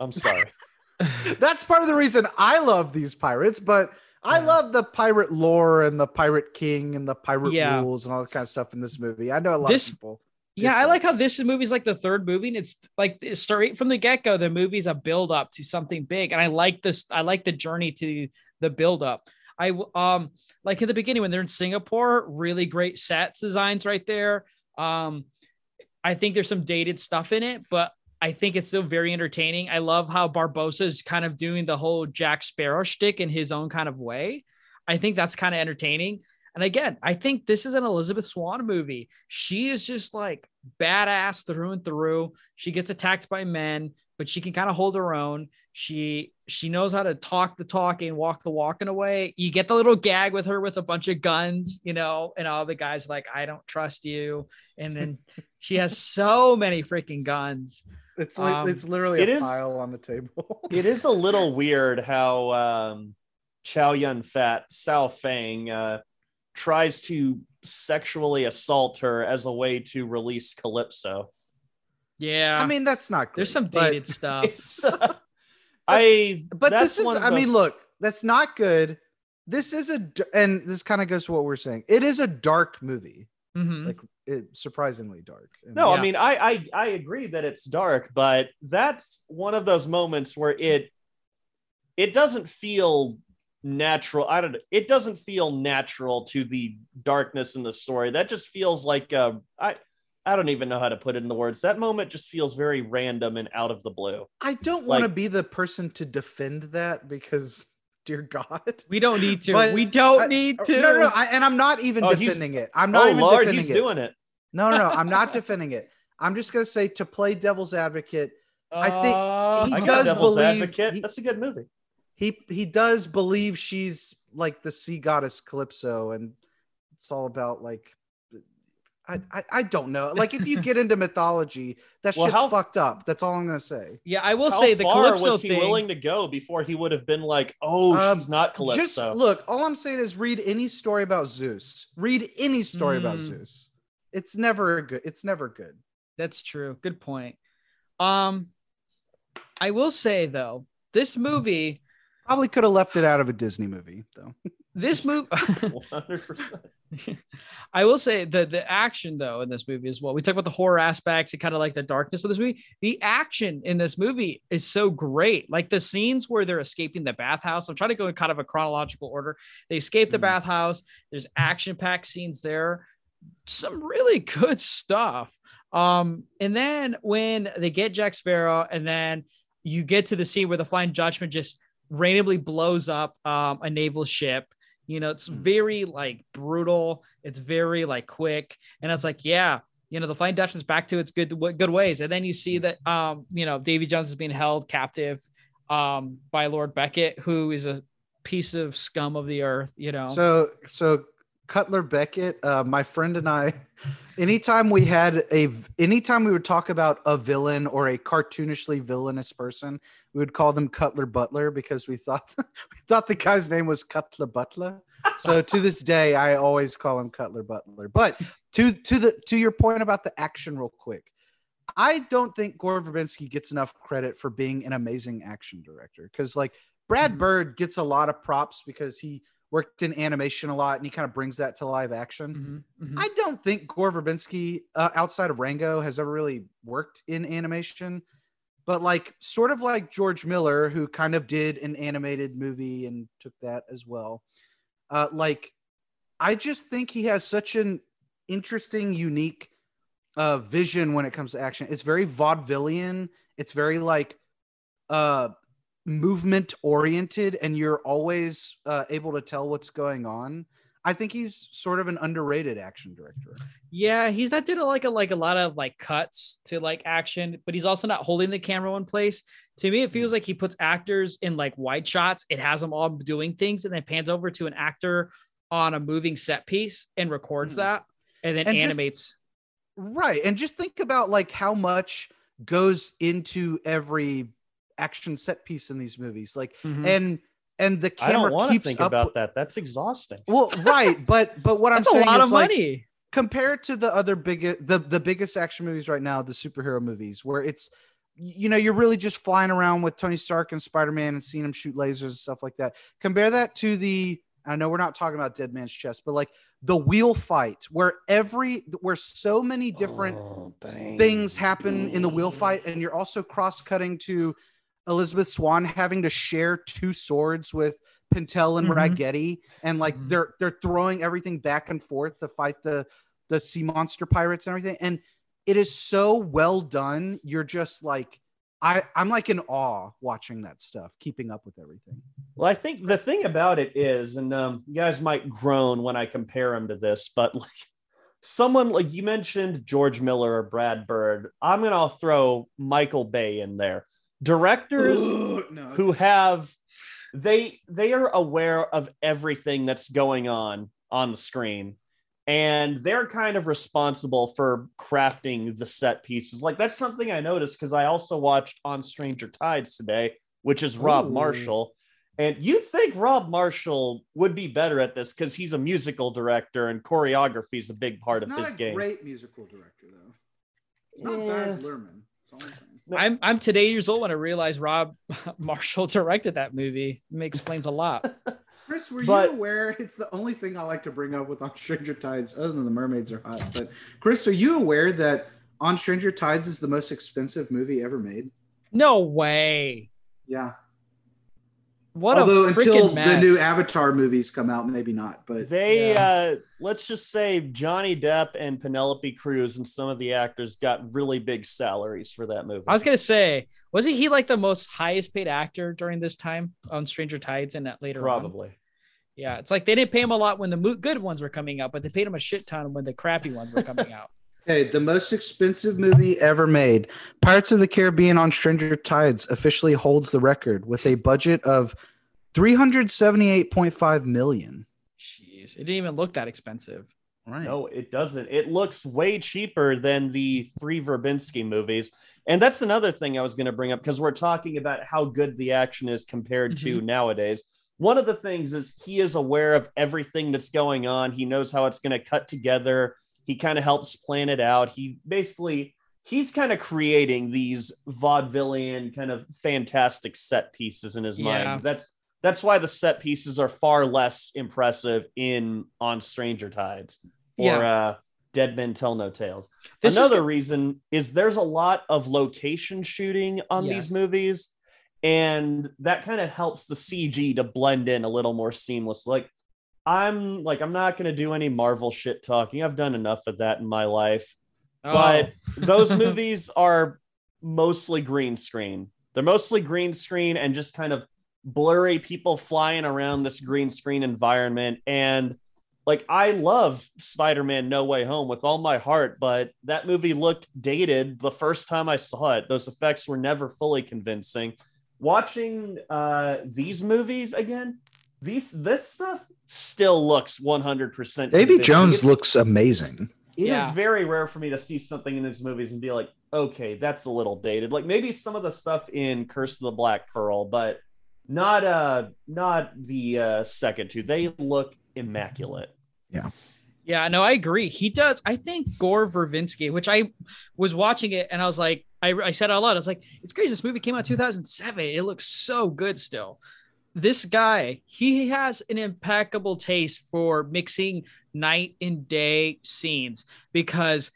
I'm sorry. That's part of the reason I love these pirates, but I love the pirate lore and the pirate king and the pirate Yeah. rules and all that kind of stuff in this movie. I know a lot This- of people. yeah. I like how this movie's like the third movie, and it's like straight from the get go. The movie's a build up to something big, and I like this. I like the journey to the build up. I um like in the beginning when they're in Singapore, really great sets designs right there. Um, I think there's some dated stuff in it, but I think it's still very entertaining. I love how Barbossa is kind of doing the whole Jack Sparrow shtick in his own kind of way. I think that's kind of entertaining. And again, I think this is an Elizabeth Swann movie. She is just like badass through and through. She gets attacked by men, but she can kind of hold her own. She she knows how to talk the talking, walk the walk in a way. You get the little gag with her with a bunch of guns, you know, and all the guys like, I don't trust you. And then she has so many freaking guns. It's li- Um, it's literally it a is- pile on the table. it is a little weird how um, Chow Yun Fat Sao Feng uh, tries to sexually assault her as a way to release Calypso. Yeah. I mean, that's not great. there's some dated stuff. It's, uh, I but this is one of i mean the- look that's not good this is a and this kind of goes to what we're saying it is a dark movie Mhm. like it surprisingly dark No, Yeah. I mean, I, I I agree that it's dark, but that's one of those moments where it it doesn't feel natural. I don't know. It doesn't feel natural to the darkness in the story. That just feels like uh, I I don't even know how to put it in the words. That moment just feels very random and out of the blue. i don't want to be the person to defend that because dear god we don't need to. But we don't I- need to. no no, no I, and i'm not even Oh, he's- defending it i'm not oh even Lord, defending he's it doing it. no no no i'm not defending it i'm just going to say to play devil's advocate I think Uh, he I does believe- Advocate. he- That's a good movie. he he does believe she's like the sea goddess calypso and it's all about like I, I, I don't know. Like if you get into mythology, that Well, shit's how- fucked up. That's all I'm gonna say. yeah, I will How say the far Calypso was he thing. willing to go before he would have been like, "Oh, Um, she's not Calypso"? Just look, all I'm saying is read any story about Zeus. Read any story about Mm. Zeus. It's never good. It's never good. That's true. Good point. Um, I will say though, this movie, Probably could have left it out of a Disney movie though. This movie, 100%. I will say the the action though in this movie as well. We talk about the horror aspects and kind of like the darkness of this movie. The action in this movie is so great. Like the scenes where they're escaping the bathhouse. I'm trying to go in kind of a chronological order. They escape the Mhm. bathhouse. There's action packed scenes there. Some really good stuff. Um, and then when they get Jack Sparrow, and then you get to the scene where the Flying Dutchman just randomly blows up um, a naval ship. You know, it's very like brutal. It's very like quick, and it's like, yeah, you know, the Flying Dutchman's back to its good good ways. And then you see that, um, you know, Davy Jones is being held captive um, by Lord Beckett, who is a piece of scum of the earth. You know, So so Cutler Beckett, uh, my friend and I, anytime we had a anytime we would talk about a villain or a cartoonishly villainous person, we would call them Cutler Butler because we thought we thought the guy's name was Cutler Butler. So to this day, I always call him Cutler Butler. But to to the to your point about the action, real quick. I don't think Gore Verbinski gets enough credit for being an amazing action director because, like, Brad Bird gets a lot of props because he worked in animation a lot and he kind of brings that to live action. Mhm, mhm. I don't think Gore Verbinski, uh, outside of Rango, has ever really worked in animation. But like, sort of like George Miller, who kind of did an animated movie and took that as well. Uh, like, I just think he has such an interesting, unique uh, vision when it comes to action. It's very vaudevillian. It's very like uh, movement oriented, and you're always uh, able to tell what's going on. I think he's sort of an underrated action director. Yeah, he's not doing like a like a lot of like cuts to like action, but he's also not holding the camera in place. To me, it feels like he puts actors in like wide shots. It has them all doing things, and then pans over to an actor on a moving set piece and records Mhm. that, and then And just- animates. Right. And just think about like how much goes into every action set piece in these movies. Like Mhm. and and the I don't camera want to keeps think up about that. That's exhausting. Well, right, but but what I'm saying a lot is of like, money. compared to the other biggest the the biggest action movies right now, the superhero movies, where it's you know you're really just flying around with Tony Stark and Spider Man and seeing him shoot lasers and stuff like that. Compare that to the I know we're not talking about Dead Man's Chest, but like the wheel fight, where every where so many different Oh, things happen in the wheel fight, and you're also cross cutting to Elizabeth Swann having to share two swords with Pintel and Mhm. Ragetti, and like Mhm. they're they're throwing everything back and forth to fight the the sea monster pirates and everything, and it is so well done. You're just like I I'm like in awe watching that stuff, keeping up with everything. Well, I think the thing about it is, and um, you guys might groan when I compare him to this, but like someone like you mentioned George Miller or Brad Bird, I'm gonna throw Michael Bay in there. Directors who have they they are aware of everything that's going on on the screen. And they're kind of responsible for crafting the set pieces. Like that's something i noticed because i also watched on stranger tides today which is rob Ooh. marshall. And you think rob marshall would be better at this because he's a musical director and choreography is a big part of his game. great musical director though. It's not Baz Luhrmann. No. I'm I'm today years old when I realized Rob Marshall directed that movie. It explains a lot. Chris, were But- you aware? It's the only thing I like to bring up with On Stranger Tides, other than the mermaids are hot. But Chris, are you aware that On Stranger Tides is the most expensive movie ever made? No way. Yeah. What Although a until freaking the new Avatar movies come out, maybe not. But They Yeah. uh let's just say Johnny Depp and Penelope Cruz and some of the actors got really big salaries for that movie. I was gonna say, wasn't he like the most highest paid actor during this time on Stranger Tides and that later on? probably. Yeah, it's like they didn't pay him a lot when the mo- good ones were coming out, but they paid him a shit ton when the crappy ones were coming out. Okay, the most expensive movie ever made, Pirates of the Caribbean on Stranger Tides, officially holds the record with a budget of three hundred seventy-eight point five million. Jeez, it didn't even look that expensive. Right. No, it doesn't. It looks way cheaper than the three Verbinski movies. And that's another thing I was going to bring up because we're talking about how good the action is compared to mm-hmm. nowadays. One of the things is he is aware of everything that's going on. He knows how it's going to cut together. He kind of helps plan it out. He basically he's kind of creating these vaudevillian kind of fantastic set pieces in his Yeah. mind. That's that's why the set pieces are far less impressive in on Stranger Tides or Yeah. uh, Dead Men Tell No Tales. This Another go- reason is there's a lot of location shooting on Yeah. these movies, and that kind of helps the CG to blend in a little more seamless. Like, I'm like, I'm not going to do any Marvel shit talking. I've done enough of that in my life. But Oh. those movies are mostly green screen. They're mostly green screen and just kind of blurry people flying around this green screen environment. And like, I love Spider Man No Way Home with all my heart, but that movie looked dated the first time I saw it. Those effects were never fully convincing. Watching uh, these movies again, these this stuff still looks 100% Davy. Jones It's- looks amazing. it is Yeah. very rare for me to see something in his movies and be like, okay, that's a little dated. Like maybe some of the stuff in Curse of the Black Pearl, but not uh not the uh second two. They look immaculate. Yeah, yeah no, I agree. He does. I think Gore Verbinski, which I was watching it and I was like, I, I said out loud, I was like, it's crazy. This movie came out 2007. It looks so good still. This guy, he has an impeccable taste for mixing night and day scenes because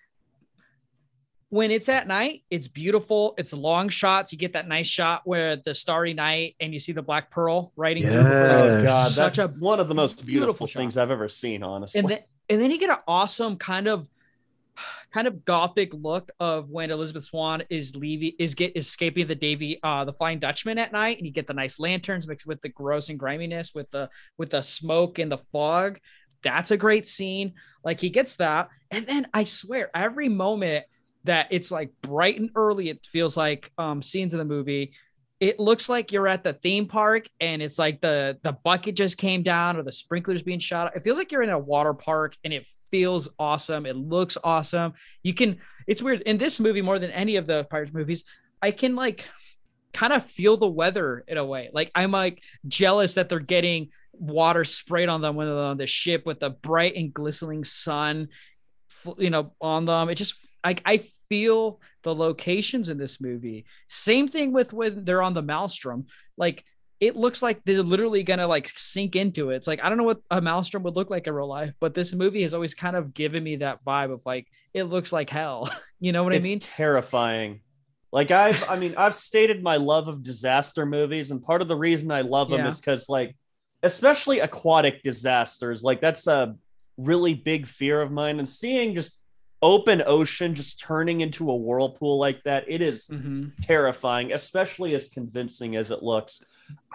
when it's at night, it's beautiful. It's long shots. You get that nice shot where the starry night and you see the black pearl riding through. Yes. Oh god, Such that's a one of the most beautiful, beautiful things I've ever seen, honestly. and then and then you get an awesome kind of kind of gothic look of when Elizabeth Swann is leaving is get escaping the Davy uh the Flying Dutchman at night and you get the nice lanterns mixed with the gross and griminess with the with the smoke and the fog. That's a great scene. Like he gets that. And then I swear every moment that it's like bright and early, it feels like um scenes in the movie. It looks like you're at the theme park and it's like the the bucket just came down or the sprinklers being shot. It feels like you're in a water park and it feels awesome. It looks awesome. You can it's weird in this movie more than any of the Pirates movies. I can like kind of feel the weather in a way. Like I'm like jealous that they're getting water sprayed on them when they're on the ship with the bright and glistening sun, you know, on them. It just like I feel the locations in this movie. Same thing with when they're on the Maelstrom. Like it looks like they're literally gonna like sink into it. It's like I don't know what a Maelstrom would look like in real life, but this movie has always kind of given me that vibe of like it looks like hell. you know what it's I mean? terrifying. Like I've, I mean, I've stated my love of disaster movies, and part of the reason I love them Yeah. is because, like, especially aquatic disasters, like that's a really big fear of mine. And seeing just open ocean just turning into a whirlpool like that, it is Mhm. terrifying, especially as convincing as it looks.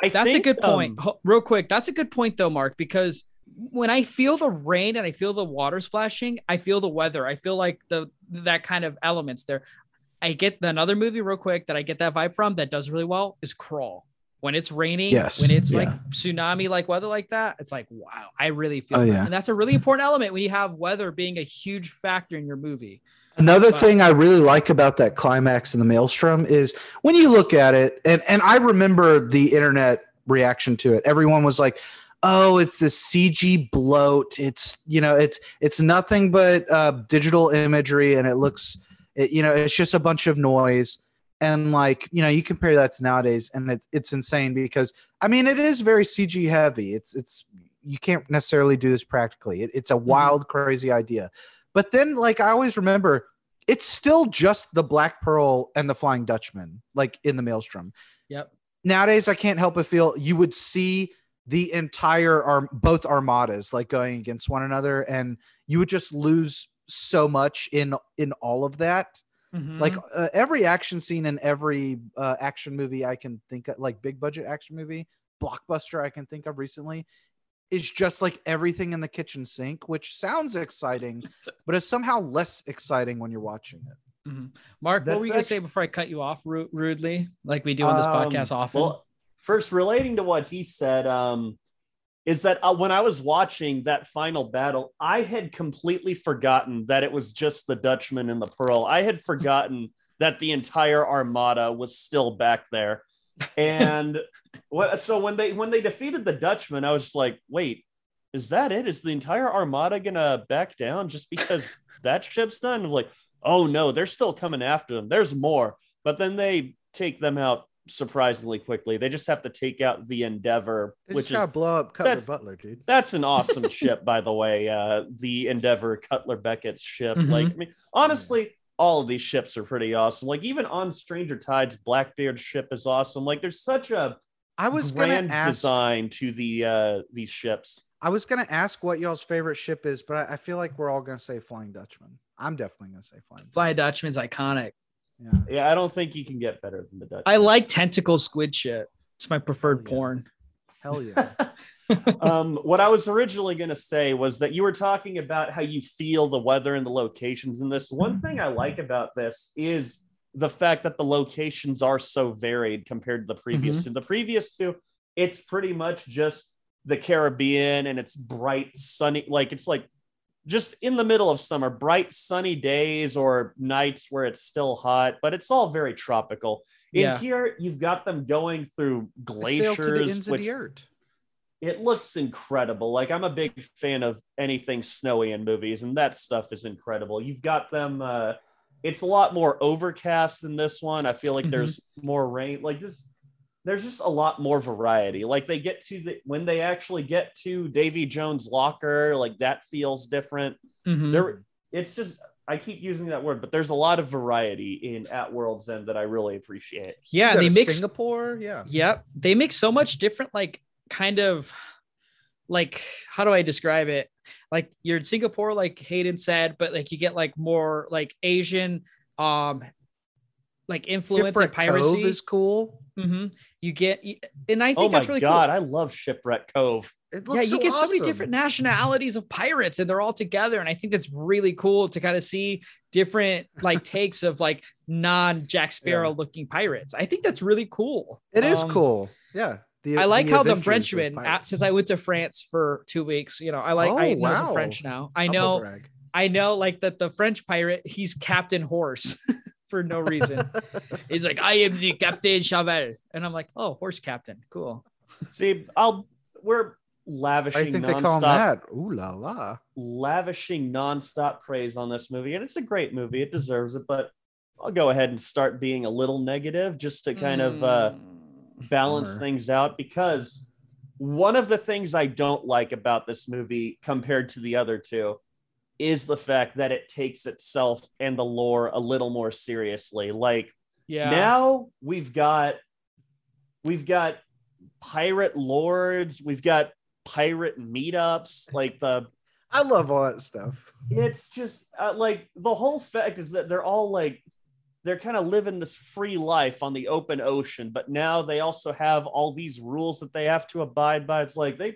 I That's a good point. um, Real quick, that's a good point though, Mark, because when I feel the rain and I feel the water splashing, I feel the weather. I feel like the that kind of elements there. I get another movie real quick that I get that vibe from that does really well is Crawl. When it's raining, Yes, when it's yeah. like tsunami like weather like that, it's like wow, I really feel Oh, that. yeah. And that's a really important element when you have weather being a huge factor in your movie. Another Wow. thing I really like about that climax in the Maelstrom is when you look at it, and, and I remember the internet reaction to it. Everyone was like, "Oh, it's the CG bloat. It's you know, it's it's nothing but uh, digital imagery, and it looks, it, you know, it's just a bunch of noise." And like you know, you compare that to nowadays, and it, it's insane because I mean, it is very CG heavy. It's it's you can't necessarily do this practically. It, it's a wild, crazy idea. But then, like I always remember, it's still just the Black Pearl and the Flying Dutchman, like in the Maelstrom. Yep. Nowadays, I can't help but feel you would see the entire arm, both armadas, like going against one another, and you would just lose so much in in all of that. Mhm. Like uh, every action scene in every uh, action movie I can think of, like big budget action movie, blockbuster I can think of recently, is just like everything in the kitchen sink, which sounds exciting, but it's somehow less exciting when you're watching it. Mhm. Mark, what were you gonna say before I cut you off ru- rudely, like we do on this Um, podcast often? Well, first, relating to what he said, um, is that uh, when I was watching that final battle, I had completely forgotten that it was just the Dutchman and the Pearl. I had forgotten that the entire armada was still back there. And what, so when they when they defeated the Dutchman, I was just like, wait, is that it? Is the entire armada gonna back down just because that ship's done? I'm like, oh no, they're still coming after them. There's more. But then they take them out surprisingly quickly. They just have to take out the Endeavor, They which just is gotta blow up Cutler Butler, dude. that's an awesome ship, by the way. Uh, the Endeavor Cutler Beckett's ship. Mhm. Like, I mean, honestly, all of these ships are pretty awesome. Like, even on Stranger Tides, Blackbeard's ship is awesome. Like, there's such a I was gonna grand ask. design to the uh these ships. I was gonna ask what y'all's favorite ship is, but I, I feel like we're all gonna say Flying Dutchman. I'm definitely gonna say Flying. Fly Dutchman's iconic. Yeah. Yeah, I don't think you can get better than the Dutch. I like tentacle squid shit. It's my preferred Oh, yeah. porn. Hell yeah. um, what I was originally going to say was that you were talking about how you feel the weather and the locations in this. One thing I like about this is the fact that the locations are so varied compared to the previous two. The previous two, it's pretty much just the Caribbean and it's bright, sunny, like it's like just in the middle of summer, bright, sunny days or nights where it's still hot, but it's all very tropical. In Yeah. here, you've got them going through They sail to the glaciers, which the earth. It looks incredible. Like I'm a big fan of anything snowy in movies, and that stuff is incredible. You've got them. Uh, it's a lot more overcast than this one. I feel like Mhm. there's more rain. Like this, there's just a lot more variety. Like they get to the when they actually get to Davy Jones' locker, like that feels different. Mhm. There, it's just I keep using that word, but there's a lot of variety in At World's End that I really appreciate. Yeah, they got a mix. Singapore. Yeah. Yep, they make so much different, like kind of, like how do I describe it? Like you're in Singapore, like Hayden said, but like you get like more like Asian, um, like influence and Shipwreck piracy. Cove is cool. Mm-hmm. You get, and I think Oh my that's really god, cool. I love Shipwreck Cove. It yeah, looks you so get so many different nationalities of pirates, and they're all together. And I think that's really cool to kind of see different like takes of like non Jack Sparrow looking pirates. I think that's really cool. It is Um, cool. Yeah. The- I like the how the Frenchman, uh, since I went to France for two weeks, you know, I like I Oh, know wow. French now. I know. I know, like that the French pirate, he's Captain Horse for no reason. he's like, I am the Captain Chevalle, and I'm like, oh, horse captain, cool. See, I'll we're lavishing I think they call that. Ooh la la. lavishing nonstop praise on this movie, and it's a great movie. It deserves it, but I'll go ahead and start being a little negative just to kind of uh, Mm. Balance Bummer. things out because one of the things I don't like about this movie compared to the other two is the fact that it takes itself and the lore a little more seriously. Like yeah. now we've got we've got pirate lords, we've got pirate meetups, like the I love all that stuff. it's just uh, like the whole fact is that they're all like they're kind of living this free life on the open ocean but now they also have all these rules that they have to abide by it's like they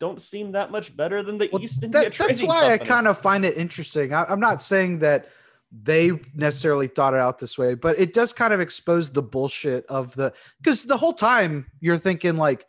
don't seem that much better than the Well, east india that- that's why I kind of find it interesting. I, I'm not saying that they necessarily thought it out this way, but it does kind of expose the bullshit of the because the whole time you're thinking like,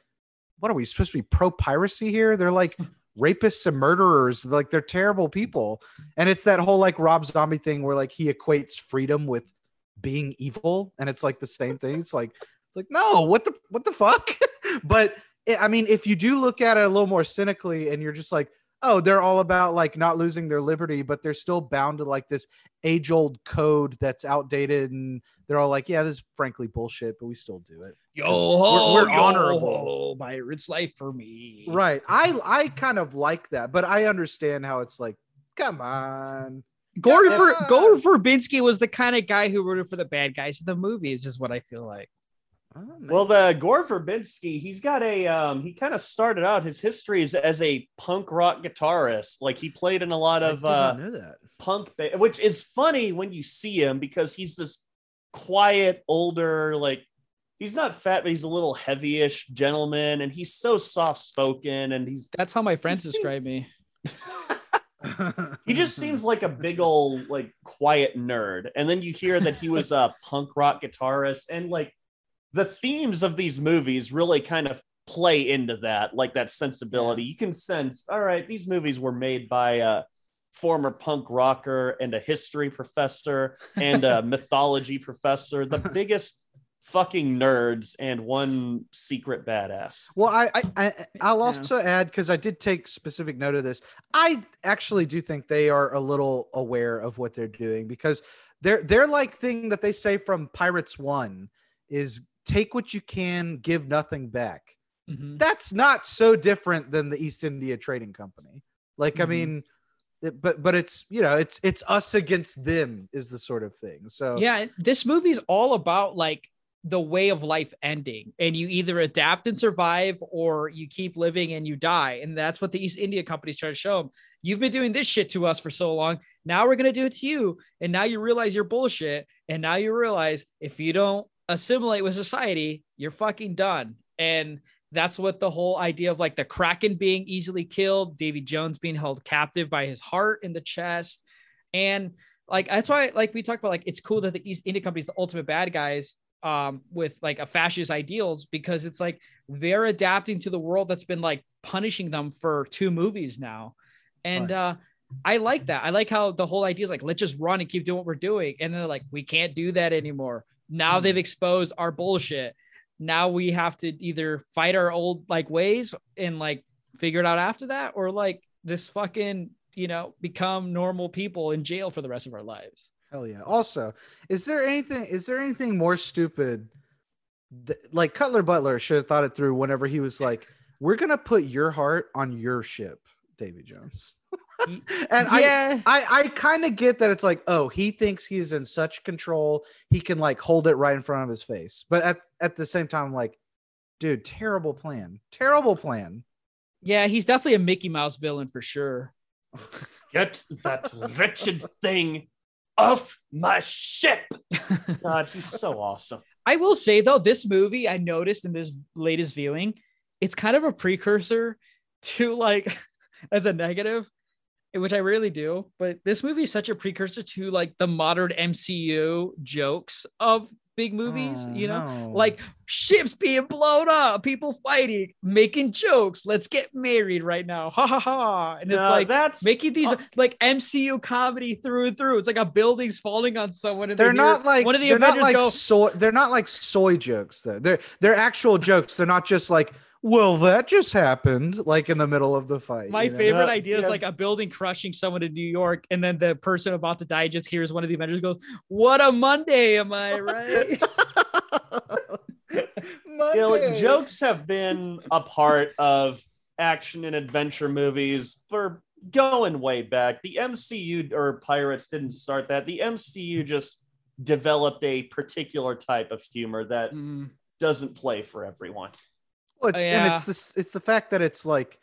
what are we supposed to be pro piracy here? They're like rapists and murderers, like they're terrible people, and it's that whole like Rob Zombie thing where like he equates freedom with being evil, and it's like the same thing. It's like it's like no, what the what the fuck? but it, I mean, if you do look at it a little more cynically, and you're just like, oh, they're all about like not losing their liberty, but they're still bound to like this age old code that's outdated, and they're all like, yeah, this is frankly bullshit, but we still do it. Yo ho, we're, yo honorable. Pirate's life for me. Right. I I kind of like that, but I understand how it's like, come on. Gore, Yeah. Ver- Gore Verbinski was the kind of guy who rooted for the bad guys in the movies, is what I feel like. Oh, well the gore verbinski he's got a um he kind of started out his history as, as a punk rock guitarist like he played in a lot I of uh know that. punk ba- which is funny when you see him because he's this quiet older like he's not fat but he's a little heavyish gentleman and he's so soft spoken and he's That's how my friends see- describe me. he just seems like a big old like quiet nerd and then you hear that he was a punk rock guitarist and like the themes of these movies really kind of play into that like that sensibility. You can sense all right these movies were made by a former punk rocker and a history professor and a mythology professor. The biggest fucking nerds and one secret badass Well, I, I, I I'll Yeah. also add because I did take specific note of this. I actually do think they are a little aware of what they're doing because they're they're like thing that they say from Pirates One is take what you can, give nothing back. Mhm. That's not so different than the East India Trading Company. Like, I Mhm. mean, it- but but it's you know it's it's us against them is the sort of thing. So Yeah, this movie's all about like the way of life ending, and you either adapt and survive, or you keep living and you die. And that's what the East India Company's trying to show them. You've been doing this shit to us for so long. Now we're gonna do it to you, and now you realize you're bullshit. And now you realize if you don't assimilate with society, you're fucking done. And that's what the whole idea of like the Kraken being easily killed, Davy Jones being held captive by his heart in the chest, and like that's why like we talked about like it's cool that the East India Company is the ultimate bad guys um with like a fascist ideals because it's like they're adapting to the world that's been like punishing them for two movies now. And Right. uh I like that. I like how the whole idea is like let's just run and keep doing what we're doing. And then they're like, we can't do that anymore. Now Hmm. they've exposed our bullshit. Now we have to either fight our old like ways and like figure it out after that, or like just fucking, you know, become normal people in jail for the rest of our lives. Hell yeah. Also, is there anything is there anything more stupid th- like Cutler Butler should have thought it through whenever he was like, We're gonna put your heart on your ship, Davy Jones. and yeah. I I, I kind of get that it's like, oh, he thinks he's in such control, he can like hold it right in front of his face. But at, at the same time, like, dude, terrible plan. Terrible plan. Yeah, he's definitely a Mickey Mouse villain for sure. Get that wretched thing off my ship. God, he's so awesome. I will say though, this movie I noticed in this latest viewing, it's kind of a precursor to like as a negative, which I really do. But this movie is such a precursor to like the modern MCU jokes of big movies, Oh, you know, no. like ships being blown up, people fighting, making jokes. Let's get married right now. Ha ha ha. And it's No, like that's making these uh, like MCU comedy through and through. It's like a building's falling on someone. And they're not like one of the they're not Avengers like go, soy they're not like soy jokes though. They're they're actual jokes. They're not just like, well, that just happened, like in the middle of the fight. My you know? favorite Yeah, idea is like a building crushing someone in New York, and then the person about to die just hears one of the Avengers goes, "What a Monday, am I right?" Yeah, like, jokes have been a part of action and adventure movies for going way back. The MCU or Pirates didn't start that. The MCU just developed a particular type of humor that Mm, doesn't play for everyone. Well, it's, Oh, and it's this it's the fact that it's like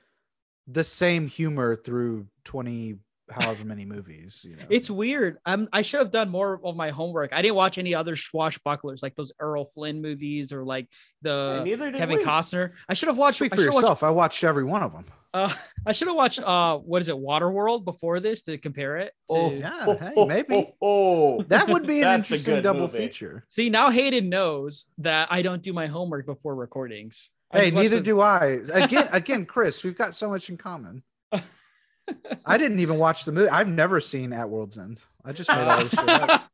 the same humor through 20 however many movies, you know. it's weird. I'm I should have done more of my homework. I didn't watch any other swashbucklers like those Errol Flynn movies or like the neither Kevin we. Costner. I should have watched. Speak I for should have watched. I watched every one of them. uh, I should have watched uh what is it Waterworld before this to compare it. To... Oh, Yeah, hey, maybe. Oh, That would be an interesting double movie. feature. See now Hayden knows that I don't do my homework before recordings. I Hey, neither the- do I. Again, again, Chris, we've got so much in common. I didn't even watch the movie. I've never seen At World's End. I just made all this shit up.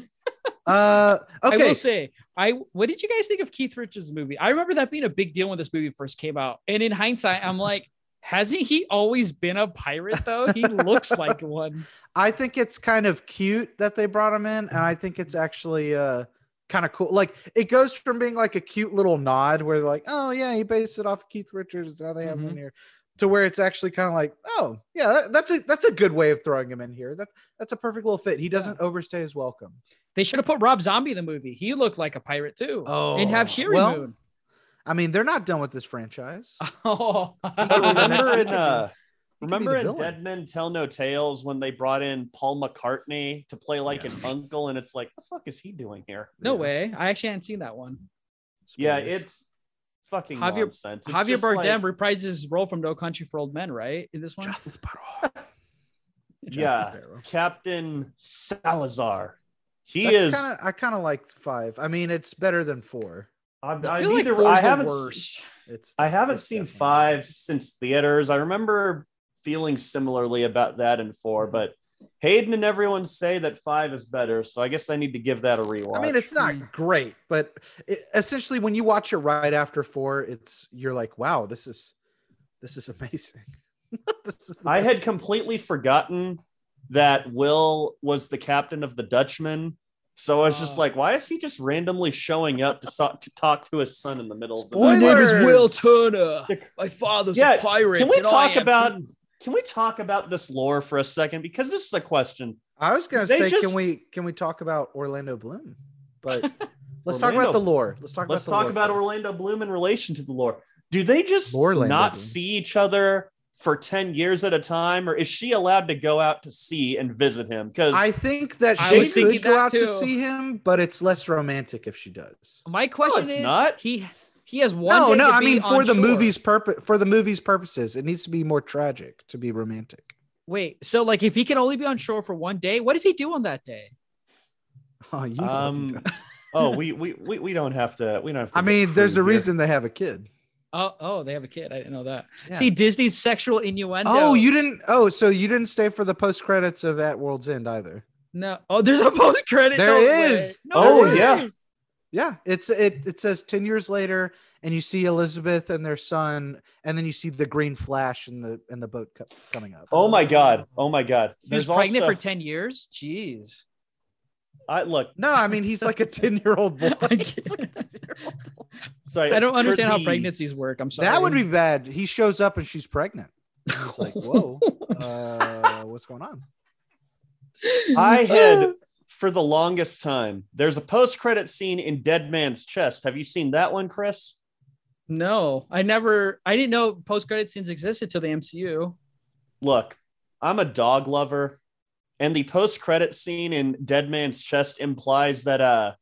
Uh, I okay. will say, I what did you guys think of Keith Richards' movie? I remember that being a big deal when this movie first came out, and in hindsight, I'm like, hasn't he always been a pirate though? He looks like one. I think it's kind of cute that they brought him in, and I think it's actually uh kind of cool. Like it goes from being like a cute little nod where they're like, oh yeah, he based it off of Keith Richards. Now they have him in here. To where it's actually kind of like, oh yeah, that- that's a that's a good way of throwing him in here. That that's a perfect little fit. He doesn't overstay his welcome. They should have put Rob Zombie in the movie. He looked like a pirate too. Oh, and have Sheri well, Moon. I mean, they're not done with this franchise. Oh, remember in He could be- uh, he could be remember in. Dead Men Tell No Tales when they brought in Paul McCartney to play like an uncle, and it's like, the fuck is he doing here? no Yeah. way. I actually hadn't seen that one. Yeah, it's fucking Javier- nonsense. It's Javier Bardem like- reprises his role from No Country for Old Men, right? In this one, yeah, Captain Salazar. He That's is. kinda, I kind of like five. I mean, it's better than four. I, I I, feel like neither- four's I the haven't. s- worst. It's I haven't it's seen definitely- five since theaters. I remember feeling similarly about that in four, but Hayden and everyone say that five is better, so I guess I need to give that a rewatch. I mean, it's not Hmm. great, but it, essentially, when you watch it right after four, it's you're like, wow, this is this is amazing. this is I had completely forgotten that Will was the captain of the Dutchman So I was just Oh. like, why is he just randomly showing up to talk to, talk to his son in the middle of the My night? name is Will Turner. My father's Yeah, Can we talk about too. Can we talk about this lore for a second? Because this is a question. I was gonna They say, just- can we can we talk about Orlando Bloom? But let's talk about the lore. Let's talk Let's about the talk lore about first. Orlando Bloom in relation to the lore. Do they just Lorlando not Bloom. see each other for 10 years at a time, or is she allowed to go out to sea and visit him? Because I think that she was thinking could go that out to see him, but it's less romantic if she does. My question it's is, not. he he has one. No, day no, to I be mean for the shore. movie's purpose for the movie's purposes, it needs to be more tragic to be romantic. Wait, so like if he can only be on shore for one day, what does he do on that day? Oh, you know Um, oh, we, we we we don't have to. We don't have to. I mean, there's a here. reason they have a kid. Oh, oh, they have a kid. I didn't know that. Yeah. See Disney's sexual innuendo. Oh, you didn't. Oh, so you didn't stay for the post credits of At World's End either. No. Oh, there's a post credit. There no is. No Oh, way. yeah. Yeah, it's it. It says ten years later, and you see Elizabeth and their son, and then you see the green flash in the in the boat co- coming up. Oh my god! Oh my god! He was pregnant also, for ten years. Jeez. I look. No, I mean he's like a ten year old boy. I He's like a 10-year-old boy. Sorry, I don't for understand how pregnancies work. I'm sorry. That would be bad. He shows up and she's pregnant. And He's like, whoa, uh, what's going on? I had for the longest time. There's a post-credit scene in Dead Man's Chest. Have you seen that one, Chris? No, I never. I didn't know post credit scenes existed till the MCU. Look, I'm a dog lover, and the post-credit scene in Dead Man's Chest implies that uh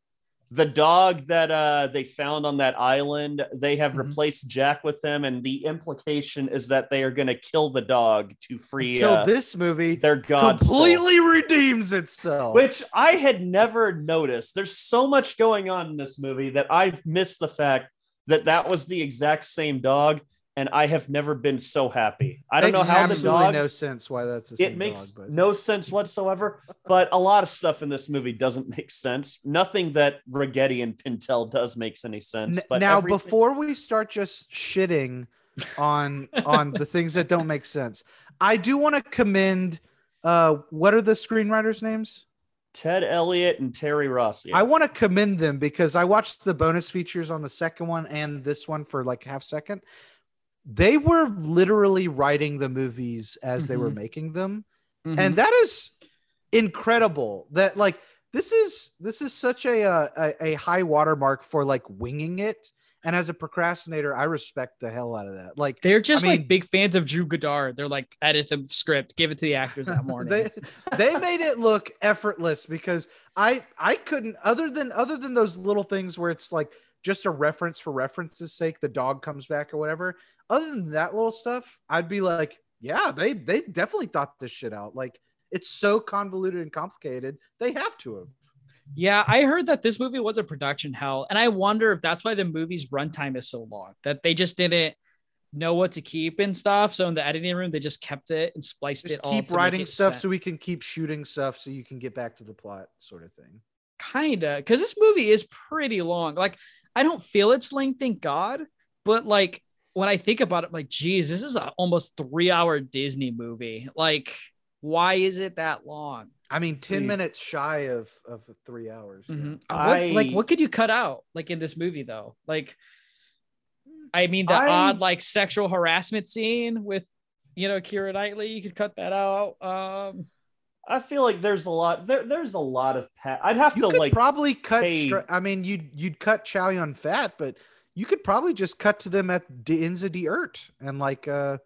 the dog that uh they found on that island, they have Mhm. replaced Jack with them, and the implication is that they are gonna kill the dog to free Until uh, this movie their god soul. completely redeems itself. which I had never noticed. There's so much going on in this movie that I've missed the fact that that was the exact same dog, and I have never been so happy. I don't know how the absolutely dog. no sense why that's the same it makes dog, no sense whatsoever. But a lot of stuff in this movie doesn't make sense. Nothing that Ragetti and Pintel does makes any sense. But now everything- before we start just shitting on on the things that don't make sense i do want to commend uh what are the screenwriters names Ted Elliott and Terry Rossio. i want to commend them because i watched the bonus features on the second one and this one for like half second they were literally writing the movies as they were Mhm. making them Mhm. and that is incredible that like this is this is such a, uh, a a high watermark for like winging it and as a procrastinator i respect the hell out of that like they're just I mean- like big fans of Drew Goddard. They're like, edit the script, give it to the actors that morning. they they made it look effortless because i i couldn't other than other than those little things where it's like just a reference for reference's sake the dog comes back or whatever other than that little stuff i'd be like yeah they they definitely thought this shit out like it's so convoluted and complicated they have to have Yeah, I heard that this movie was a production hell, and I wonder if that's why the movie's runtime is so long. That they just didn't know what to keep and stuff. So in the editing room, they just kept it and spliced just it all. keep writing stuff sense. so we can keep shooting stuff so you can get back to the plot sort of thing kinda because this movie is pretty long. Like I don't feel its length, thank God. But like when I think about it, I'm like, geez, this is a almost three hour Disney movie. Like, why is it that long? i mean 10 See. minutes shy of of three hours yeah. Mhm. I- What, like, what could you cut out like in this movie though? Like, I mean, the I- odd like sexual harassment scene with, you know, Kira Knightley, you could cut that out. Um, I feel like there's a lot. There, there's a lot of. Pa- I'd have you to could like. probably cut pay- stra- i mean you'd you'd cut chow yun fat but you could probably just cut to them at the ends of the earth and like uh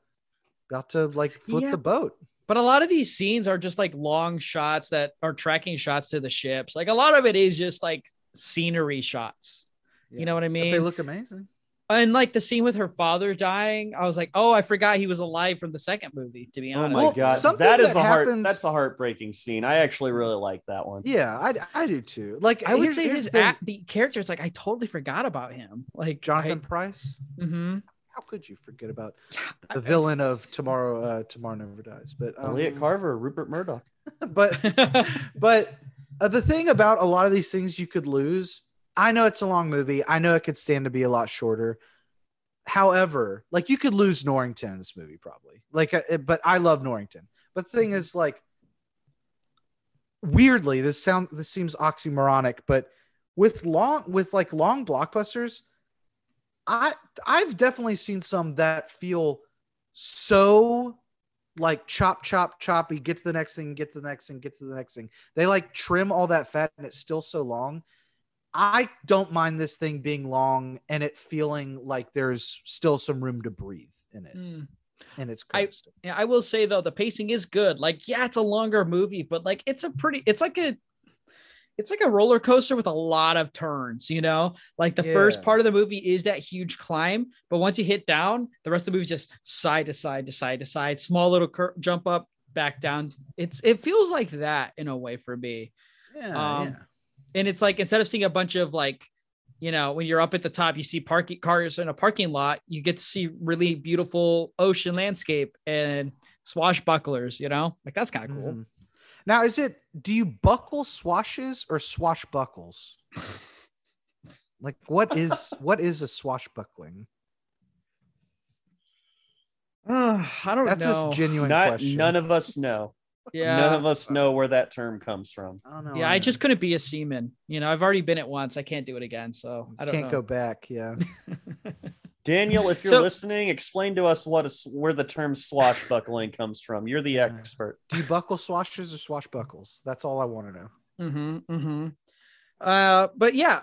about to like flip Yeah. the boat but a lot of these scenes are just like long shots that are tracking shots to the ships. Like a lot of it is just like scenery shots. Yeah. You know what I But mean? they look amazing and like the scene with her father dying, I was like, oh, I forgot he was alive from the second movie. To be honest, Oh my Well, god, something that is that a heart. happens- That's a heartbreaking scene. I actually really like that one. yeah i i do too like I would say his the thing. act, the character is like I totally forgot about him. Like jonathan pryce hmm how could you forget about the villain of tomorrow uh tomorrow never dies but um, Elliot Carver, Rupert Murdoch. but but uh, the thing about a lot of these things you could lose i know it's a long movie. I know it could stand to be a lot shorter. However like you could lose norrington in this movie probably. Like uh, but i love norrington. But the thing is like weirdly this sound this seems oxymoronic, but with long with like long blockbusters, I I've definitely seen some that feel so like chop chop choppy get to the next thing get to the next thing get to the next thing. They like trim all that fat and it's still so long i don't mind this thing being long and it feeling like there's still some room to breathe in it Mm. and it's I- Yeah, I will say though, the pacing is good. Like, yeah, it's a longer movie, but like it's a pretty it's like a it's like a roller coaster with a lot of turns, you know? Like the first part of the movie is that huge climb, but once you hit down, the rest of the movie is just side to side to side to side, small little cur- jump up, back down. It's it feels like that in a way for me. yeah, um, yeah. And it's like instead of seeing a bunch of like you know when you're up at the top you see parking cars in a parking lot you get to see really beautiful ocean landscape and swashbucklers you know like that's kind of cool Mhm. now is it do you buckle swashes or swashbuckles like what is what is a swashbuckling Ugh, i don't know. that's know a genuine Not, question none of us know. Yeah None of us know where that term comes from. I don't know yeah i either. just couldn't be a seaman you know i've already been it once i can't do it again so i don't can't know go back yeah Daniel, if you're So- listening, explain to us what is where the term swashbuckling comes from. You're the expert. do you buckle swashes or swashbuckles that's all i want to know Mm-hmm. Mm-hmm. Uh, but yeah,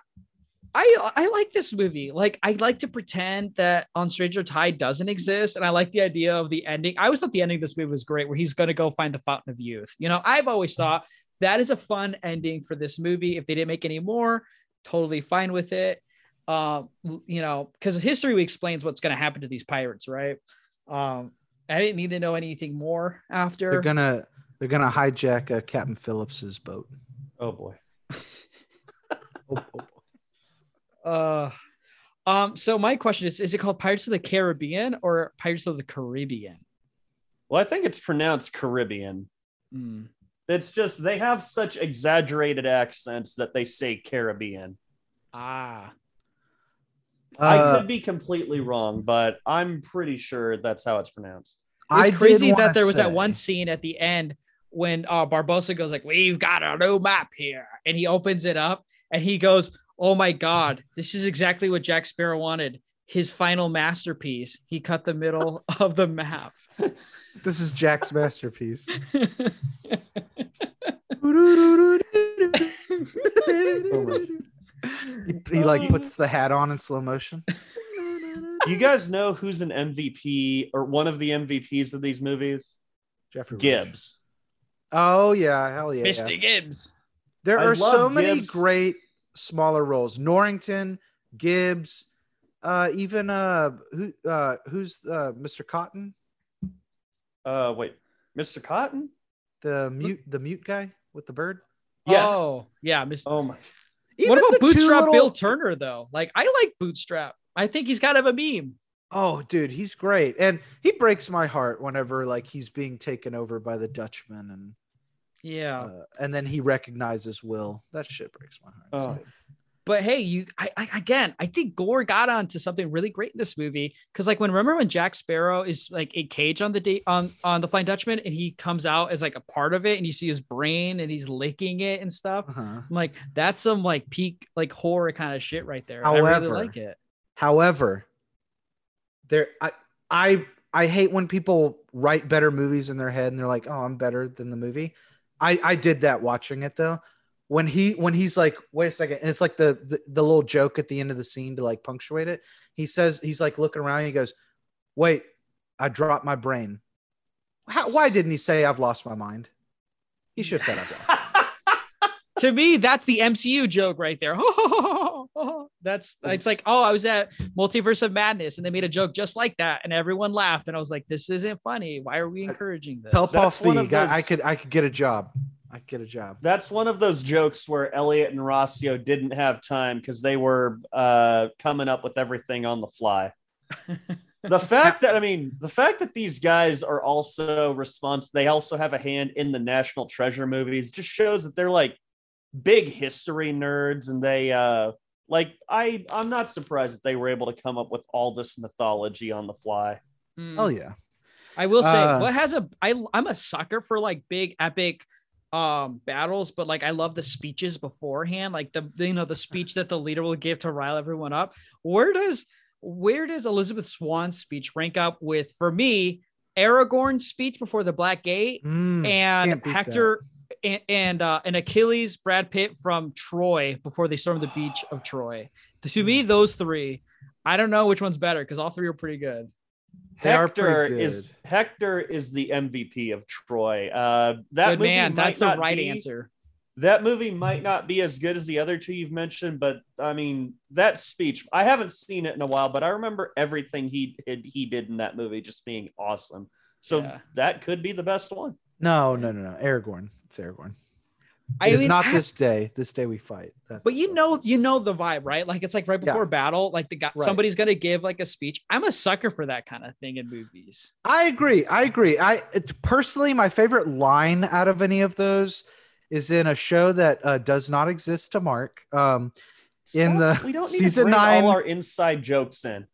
I I like this movie. Like I like to pretend that on Stranger Tide doesn't exist, and I like the idea of the ending. I always thought the ending of this movie was great, where he's gonna go find the Fountain of Youth. You know, I've always thought that is a fun ending for this movie. If they didn't make any more, totally fine with it. Uh, you know, because history explains what's gonna happen to these pirates, right? Um, I didn't need to know anything more after. they're gonna they're gonna hijack uh, captain phillips's boat Oh boy. Oh, oh, oh. Uh, um. So my question is: Is it called Pirates of the Caribbean or Pirates of the Caribbean? Well, I think it's pronounced Caribbean. Hmm. It's just they have such exaggerated accents that they say Caribbean. Ah. I Uh, could be completely wrong, but I'm pretty sure that's how it's pronounced. It's I crazy that there was that one scene at the end when uh, Barbossa goes like, "We've got a new map here," and he opens it up and he goes, "Oh my God, this is exactly what Jack Sparrow wanted." His final masterpiece. He cut the middle of the map. This is Jack's masterpiece. Oh he, he like um, puts the hat on in slow motion. You guys know who's an MVP or one of the MVPs of these movies? Geoffrey Rush. Gibbs. Oh yeah, hell yeah. Mr. Gibbs. There I are so love many Gibbs. great smaller roles. Norrington, Gibbs, uh, even uh, who uh, who's uh, Mr. Cotton, Uh, wait, Mr. Cotton? the mute, the mute guy with the bird. Yes. Oh, yeah. Mr. Oh my. Even what about Bootstrap little- Bill Turner though? Like I like Bootstrap. I think he's kind of a meme. Oh, dude, he's great, and he breaks my heart whenever like he's being taken over by the Dutchman, and Yeah. uh, and then he recognizes Will. That shit breaks my heart. Oh. but hey, you I, I again, I think Gore got onto something really great in this movie because like when remember when Jack Sparrow is like a cage on the date on on the Flying Dutchman and he comes out as like a part of it and you see his brain and he's licking it and stuff. Uh-huh. I'm like, that's some like peak like horror kind of shit right there. I really However, like it. However, there I I I hate when people write better movies in their head and they're like, "Oh, I'm better than the movie." I I did that watching it though. When he when he's like, "Wait a second. and it's like the, the the little joke at the end of the scene to like punctuate it. He says he's like looking around. he goes, "Wait, I dropped my brain." How, why didn't he say I've lost my mind? He should have said I've lost. to me, that's the MCU joke right there. that's it's like, oh, I was at Multiverse of Madness and they made a joke just like that, and everyone laughed. And I was like, this isn't funny. Why are we encouraging this? Tell Paul That's one of Feig I, I could I could get a job. I could get a job. That's one of those jokes where Elliott and Rossio didn't have time because they were uh, coming up with everything on the fly. the fact that I mean, the fact that these guys are also responsible, they also have a hand in the National Treasure movies, just shows that they're like big history nerds, and they uh, like I I'm not surprised that they were able to come up with all this mythology on the fly. Mm. Oh yeah. I will say, Uh, what has a I I'm a sucker for like big epic um battles, but like I love the speeches beforehand, like the you know the speech that the leader will give to rile everyone up. Where does where does Elizabeth Swann's speech rank up with for me Aragorn's speech before the Black Gate Mm, and can't that. Hector and and, uh, and Achilles, Brad Pitt from Troy before they stormed the beach of Troy. To Hmm. me, those three, I don't know which one's better because all three are pretty good. They Hector pretty is. Hector is the MVP of Troy. Uh, that good movie man, might that's the right be- answer. That movie might not be as good as the other two you've mentioned, but I mean that speech. I haven't seen it in a while, but I remember everything he did, he did in that movie just being awesome. So Yeah. that could be the best one. No, no, no, no. Aragorn. It's Aragorn. I It is mean, not I- this day. This day we fight. That's, But you know, you know the vibe, right? Like it's like right Yeah. before battle, like the guy, Right. somebody's gonna give like a speech. I'm a sucker for that kind of thing in movies. I agree. I agree. I it, personally, my favorite line out of any of those is in a show that uh, does not exist to Mark. Um, In the we don't need season to bring nine- all our inside jokes in.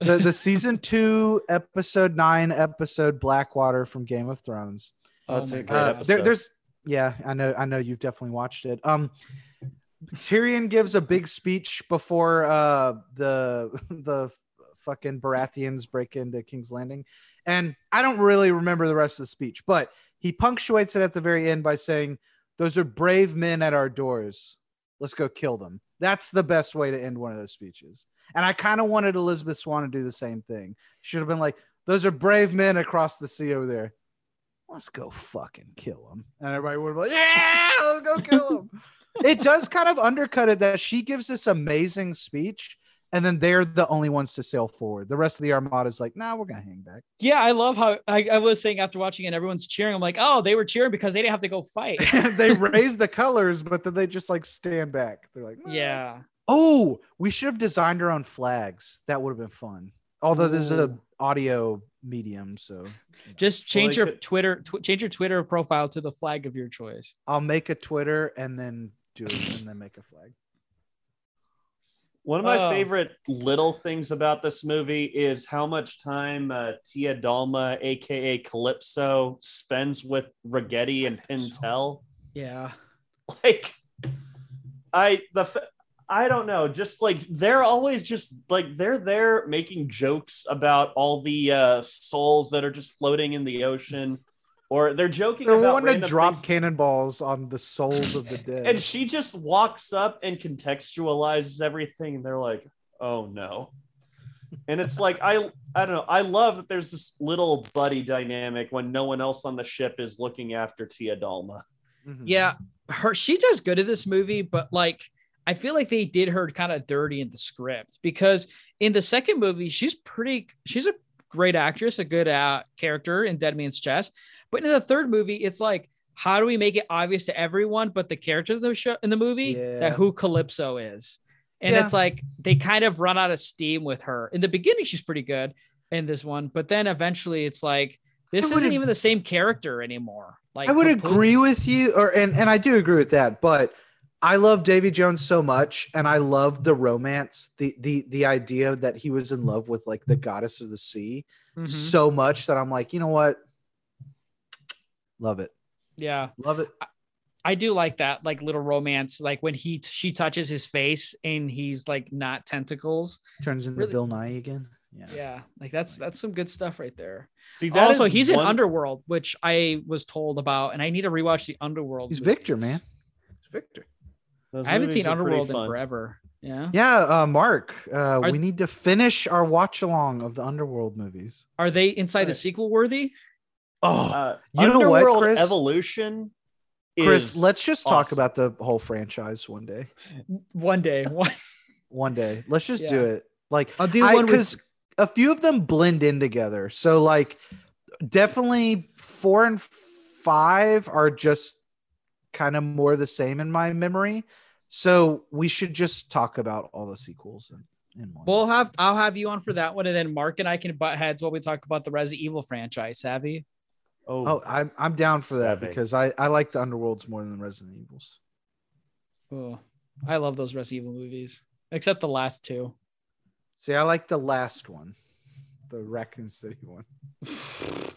the, the season two, episode nine, episode Blackwater from Game of Thrones. That's oh a great Uh, episode. there, there's yeah, I know, I know you've definitely watched it. Um, Tyrion gives a big speech before uh the the fucking Baratheons break into King's Landing, and I don't really remember the rest of the speech, but he punctuates it at the very end by saying, "Those are brave men at our doors. Let's go kill them." That's the best way to end one of those speeches. And I kind of wanted Elizabeth Swann to do the same thing. Should have been like, "Those are brave men across the sea over there." Let's go fucking kill him. And everybody would be like, yeah, let's go kill him. it does kind of undercut it that she gives this amazing speech and then they're the only ones to sail forward. The rest of the armada is like, nah, we're going to hang back. Yeah, I love how I, I was saying after watching it, everyone's cheering. I'm like, oh, they were cheering because they didn't have to go fight. they raised the colors, but then they just like stand back. They're like, "Nah." yeah. Oh, we should have designed our own flags. That would have been fun. Although there's a Ooh. audio medium, so Just change Well, your could- Twitter, tw- change your Twitter profile to the flag of your choice. I'll make a Twitter and then do it and then make a flag. One of my Oh. favorite little things about this movie is how much time uh, Tia Dalma, aka Calypso, spends with Ragetti and Pintel. Yeah. Like, I the f- I don't know, just like they're always just like they're there making jokes about all the uh, souls that are just floating in the ocean, or they're joking They're about wanting to drop things. cannonballs on the souls of the dead. and she just walks up and contextualizes everything and they're like oh no and it's like i i don't know i love that there's this little buddy dynamic when no one else on the ship is looking after tia dalma Mhm. Yeah. Her she does good in this movie, but like I feel like they did her kind of dirty in the script because in the second movie, she's pretty she's a great actress, a good uh, character in Dead Man's Chest. But in the third movie, it's like, how do we make it obvious to everyone but the characters of the show in the movie Yeah. that who Calypso is? And Yeah. it's like they kind of run out of steam with her. In the beginning, she's pretty good in this one, but then eventually it's like this isn't even the same character anymore. Like I would completely- agree with you, or and and I do agree with that, but I love Davy Jones so much, and I love the romance, the the the idea that he was in love with like the goddess of the sea Mhm. so much that I'm like, you know what? Love it, Yeah. love it. I do like that, like little romance, like when he she touches his face and he's like not tentacles. Turns into Really- Bill Nighy again. Yeah. Yeah, like that's that's some good stuff right there. see that also, is he's in Underworld, which I was told about, and I need to rewatch the Underworld. He's Victor, man. He's Victor. Those I haven't seen Underworld in forever. Yeah. Yeah, uh, Mark. Uh, Are- we need to finish our watch along of the Underworld movies. Are they inside the sequel worthy? Oh, uh, You know what, Chris? evolution Chris, is let's just talk awesome. about the whole franchise one day. One day. One, One day, let's just do it. Like I'll do I- one with 'cause a few of them blend in together. So like definitely four and five are just kind of more the same in my memory. So we should just talk about all the sequels and in one. We'll have I'll have you on for that one, and then Mark and I can butt heads while we talk about the Resident Evil franchise. Savvy. oh, oh, I'm I'm down for that Savvy. because I I like the Underworlds more than the Resident Evils. Oh, I love those Resident Evil movies, except the last two. See, I like the last one, the Raccoon City one.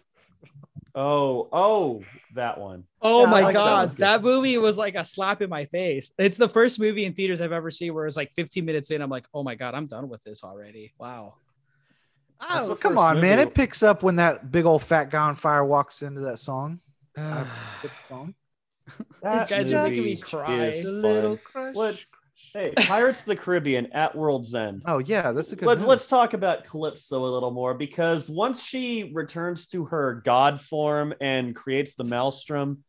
Oh, oh, that one. Oh Yeah, I my like that god, one. that, movie was like a slap in my face. It's the first movie in theaters I've ever seen where it's like 15 minutes in, I'm like, oh my god, I'm done with this already. Wow. That's Oh, come first on, man! It picks up when that big old fat guy on fire walks into that song. Uh, song. That guys making me movie cry. is A little crush. Let's, hey, Pirates of the Caribbean at World's End. Oh yeah, that's a good. Let's let's talk about Calypso a little more because once she returns to her god form and creates the maelstrom,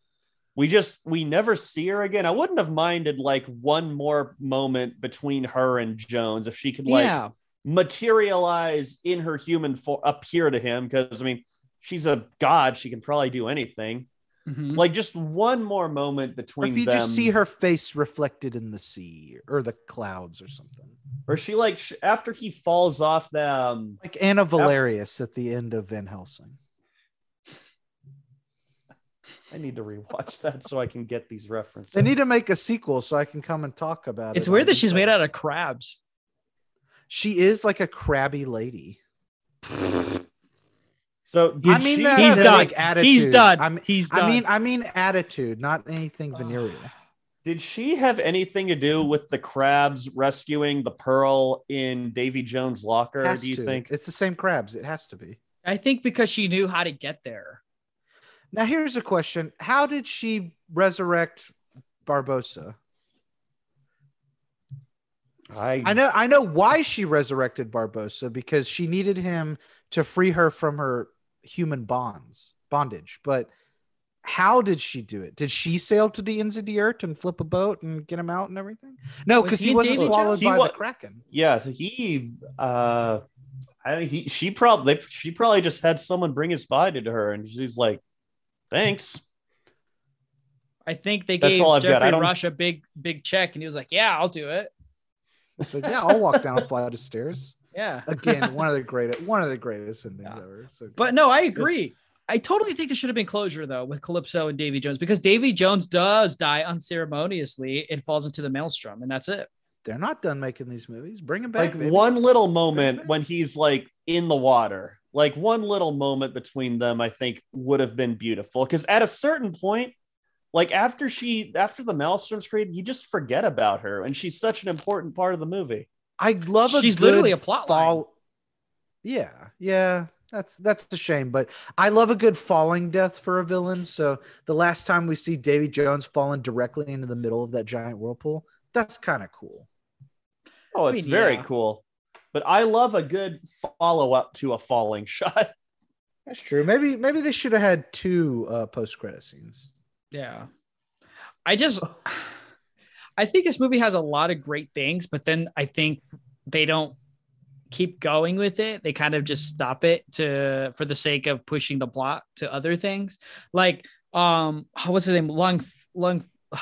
we just we never see her again. I wouldn't have minded like one more moment between her and Jones if she could like yeah. materialize in her human form, appear to him because I mean she's a god; she can probably do anything. Mhm. Like just one more moment Or between if you them, just see her face reflected in the sea or the clouds or something, or she like sh- after he falls off the um, like Anna Valerius at the end of Van Helsing. I need to rewatch that so I can get these references. They need to make a sequel so I can come and talk about it. It's weird that she's made out of crabs. She is like a crabby lady. So I mean she- that He's done. like, attitude. He's done. I mean, He's I mean, I mean attitude, not anything venereal. Did she have anything to do with the crabs rescuing the pearl in Davy Jones' locker? Has do you to. think? it's the same crabs? It has to be. I think because she knew how to get there. Now here's a question: How did she resurrect Barbossa? I, I know, I know why she resurrected Barbossa because she needed him to free her from her human bonds, bondage. But how did she do it? Did she sail to the ends of the earth and flip a boat and get him out and everything? No, Was because he he, wasn't Davy swallowed Jones? by He wa- the kraken. yeah, so he uh I he she probably she probably just had someone bring his body to her and she's like, thanks. I think they That's gave all I've got. I Geoffrey Rush a big, big check, and he was like, "Yeah, I'll do it." So yeah, I'll walk down a flight of stairs. Yeah. Again, one of the greatest, one of the greatest endings Yeah. ever. So But no, I agree. I totally think there should have been closure though with Calypso and Davy Jones because Davy Jones does die unceremoniously and falls into the maelstrom, and that's it. they're not done making these movies. Bring them back. like baby. one little moment when he's like in the water like one little moment between them i think would have been beautiful because at a certain point like after she after the maelstrom's created you just forget about her and she's such an important part of the movie I love a She's good literally a plot line. fall. Yeah, yeah, that's that's a shame, but I love a good falling death for a villain. So the last time we see Davy Jones falling directly into the middle of that giant whirlpool, that's kind of cool. oh I it's mean, very yeah. cool but i love a good follow-up to a falling shot That's true. Maybe maybe they should have had two uh, post credit scenes. Yeah. I just I think this movie has a lot of great things, but then I think they don't keep going with it. They kind of just stop it to for the sake of pushing the plot to other things. Like um what's his name? Lung Lung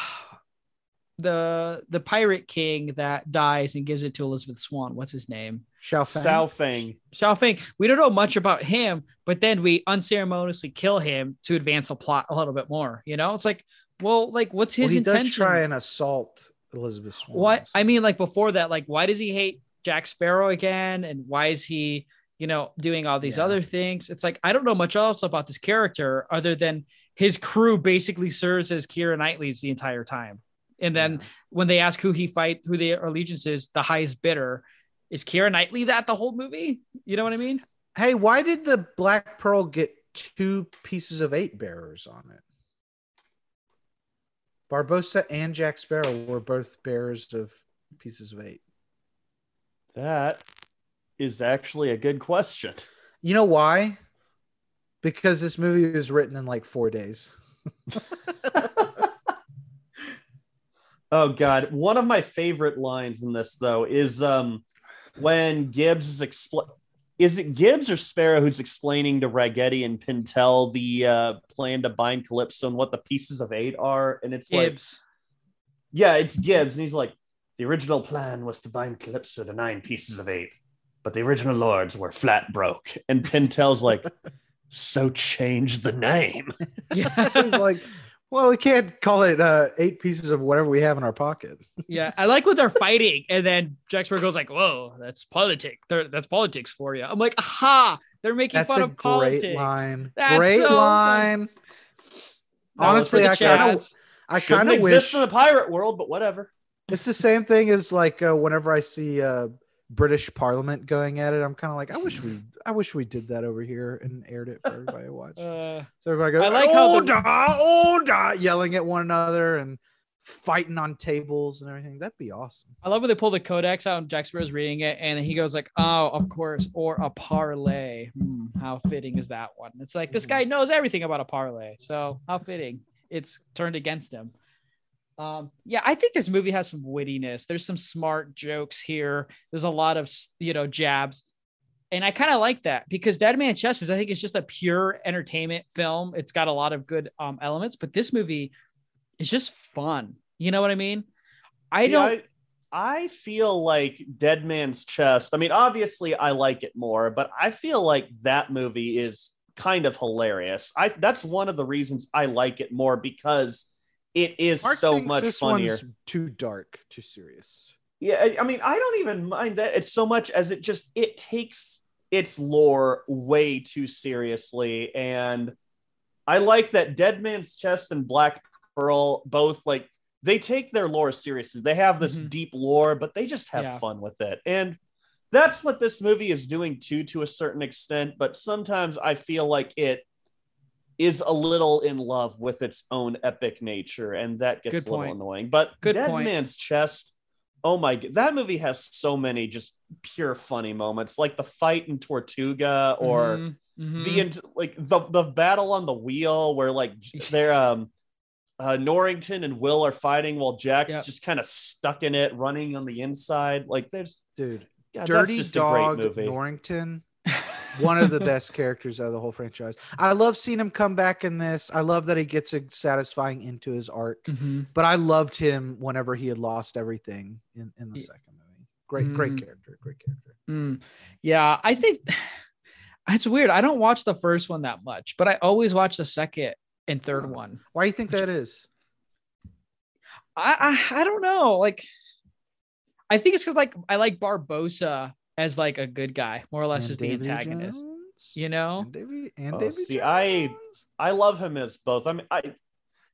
the the pirate king that dies and gives it to Elizabeth Swann. What's his name? Sao Feng. Sao Feng. Sao Feng. We don't know much about him, but then we unceremoniously kill him to advance the plot a little bit more. You know, it's like, well, like what's Well, his he intention? does try and assault Elizabeth Swann. what I mean, like before that, like why does he hate Jack Sparrow again, and why is he, you know, doing all these Yeah. other things? It's like I don't know much else about this character other than his crew basically serves as Keira Knightley's the entire time. And then when they ask who he fight, who their allegiance is, the highest bidder is Kira Knightley. That the whole movie, you know what I mean? Hey, why did the Black Pearl get two pieces of eight bearers on it? Barbossa and Jack Sparrow were both bearers of pieces of eight. That is actually a good question. You know why? Because this movie was written in like four days. Oh God, one of my favorite lines in this though is um when Gibbs is expl- is it Gibbs or Sparrow who's explaining to Ragetti and Pintel the uh, plan to bind Calypso and what the pieces of eight are, and it's like Gibbs. yeah, it's Gibbs, and he's like the original plan was to bind Calypso to nine pieces of eight, but the original lords were flat broke, and Pintel's like, so change the name. Yeah. it's like, well, we can't call it uh, eight pieces of whatever we have in our pocket. Yeah, I like when they're fighting, and then Jack Sparrow goes like, "Whoa, that's politics. That's politics for you." I'm like, "Aha! They're making That's fun a of politics. great line. That's great so line. That was for Honestly, I kind of, chads. I Shouldn't kind of exist wish in the pirate world, but whatever. it's the same thing as like uh, whenever I see uh, British Parliament going at it, I'm kind of like, I wish we, I wish we did that over here and aired it for everybody to watch. Uh, So everybody goes, I like how order, the- order, yelling at one another and fighting on tables and everything. That'd be awesome. I love when they pull the codex out and Jack Sparrow's reading it, and he goes like, "Oh, of course," or a parley. Hmm, how fitting is that one? It's like this guy knows everything about a parley, so how fitting it's turned against him. Um, yeah, I think this movie has some wittiness. There's some smart jokes here. There's a lot of you know jabs, and I kind of like that because Dead Man's Chest is I think it's just a pure entertainment film. It's got a lot of good um elements, but this movie is just fun. You know what I mean? I See, don't. I, I feel like Dead Man's Chest. I mean, obviously, I like it more, but I feel like that movie is kind of hilarious. I that's one of the reasons I like it more because it is Mark so much this funnier. one's too dark, too serious. Yeah, I- I mean, I don't even mind that it's so much as it just it takes its lore way too seriously, and I like that Dead Man's Chest and Black Pearl both like they take their lore seriously. They have this Mhm. deep lore, but they just have Yeah. fun with it, and that's what this movie is doing too, to a certain extent. But sometimes I feel like it is a little in love with its own epic nature, and that gets Good a little point. annoying. But Good Dead point. Man's Chest, oh my god, that movie has so many just pure funny moments, like the fight in Tortuga or Mhm, mhm. the like the the battle on the wheel where like they're um uh, Norrington and Will are fighting while Jack's Yep. just kind of stuck in it, running on the inside. Like there's Dude, God, Dirty Dog. Norrington, one of the best characters out of the whole franchise. I love seeing him come back in this. I love that he gets a satisfying into his arc. Mhm. But I loved him whenever he had lost everything in, in the Ye- second movie. Great, great Mm. character. Great character. Mm. Yeah, I think it's weird. I don't watch the first one that much, but I always watch the second and third Oh. one. Why do you think that is? I, I I don't know. Like, I think it's because like I like Barbossa as like a good guy, more or less And as the antagonist. Jones? You know? And Davy and Oh, Davy see, I- Jones? I love him as both. I mean, I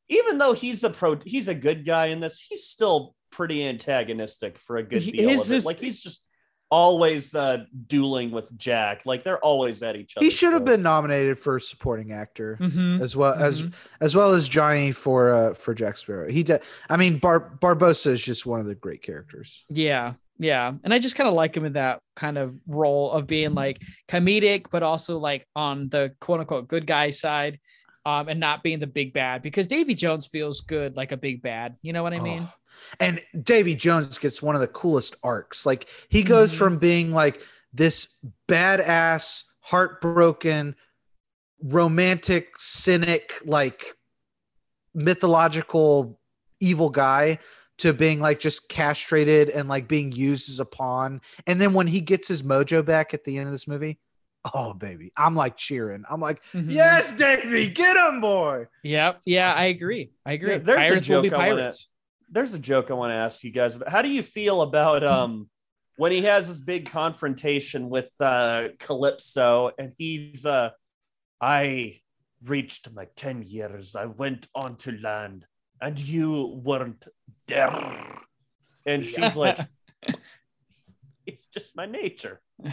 even though he's a pro, he's a good guy in this. He's still pretty antagonistic for a good He- deal his- of it. his- Like he's just always uh, dueling with Jack. Like they're always at each other. he should have been nominated for supporting actor Mhm, as well as mhm. as well as Johnny for uh for Jack Sparrow. He did. I mean, Bar- Barbossa is just one of the great characters. Yeah, yeah, and I just kind of like him in that kind of role of being like comedic, but also like on the quote unquote good guy side, um, and not being the big bad because Davy Jones feels good like a big bad. You know what I mean? Oh. And Davy Jones gets one of the coolest arcs. Like he goes Mhm. from being like this badass, heartbroken, romantic, cynic, like mythological evil guy to being like just castrated and like being used as a pawn. And then when he gets his mojo back at the end of this movie, oh baby, I'm like cheering. I'm like, Mhm. yes, Davy, get him, boy. Yep. Yeah, I agree. I agree. There- there's a pirates will be joke I wanna- pirates. There's a joke I want to ask you guys about. How do you feel about um when he has this big confrontation with uh Calypso and he's uh I reached my 10 years. I went on to land and you weren't there. And she's like it's just my nature.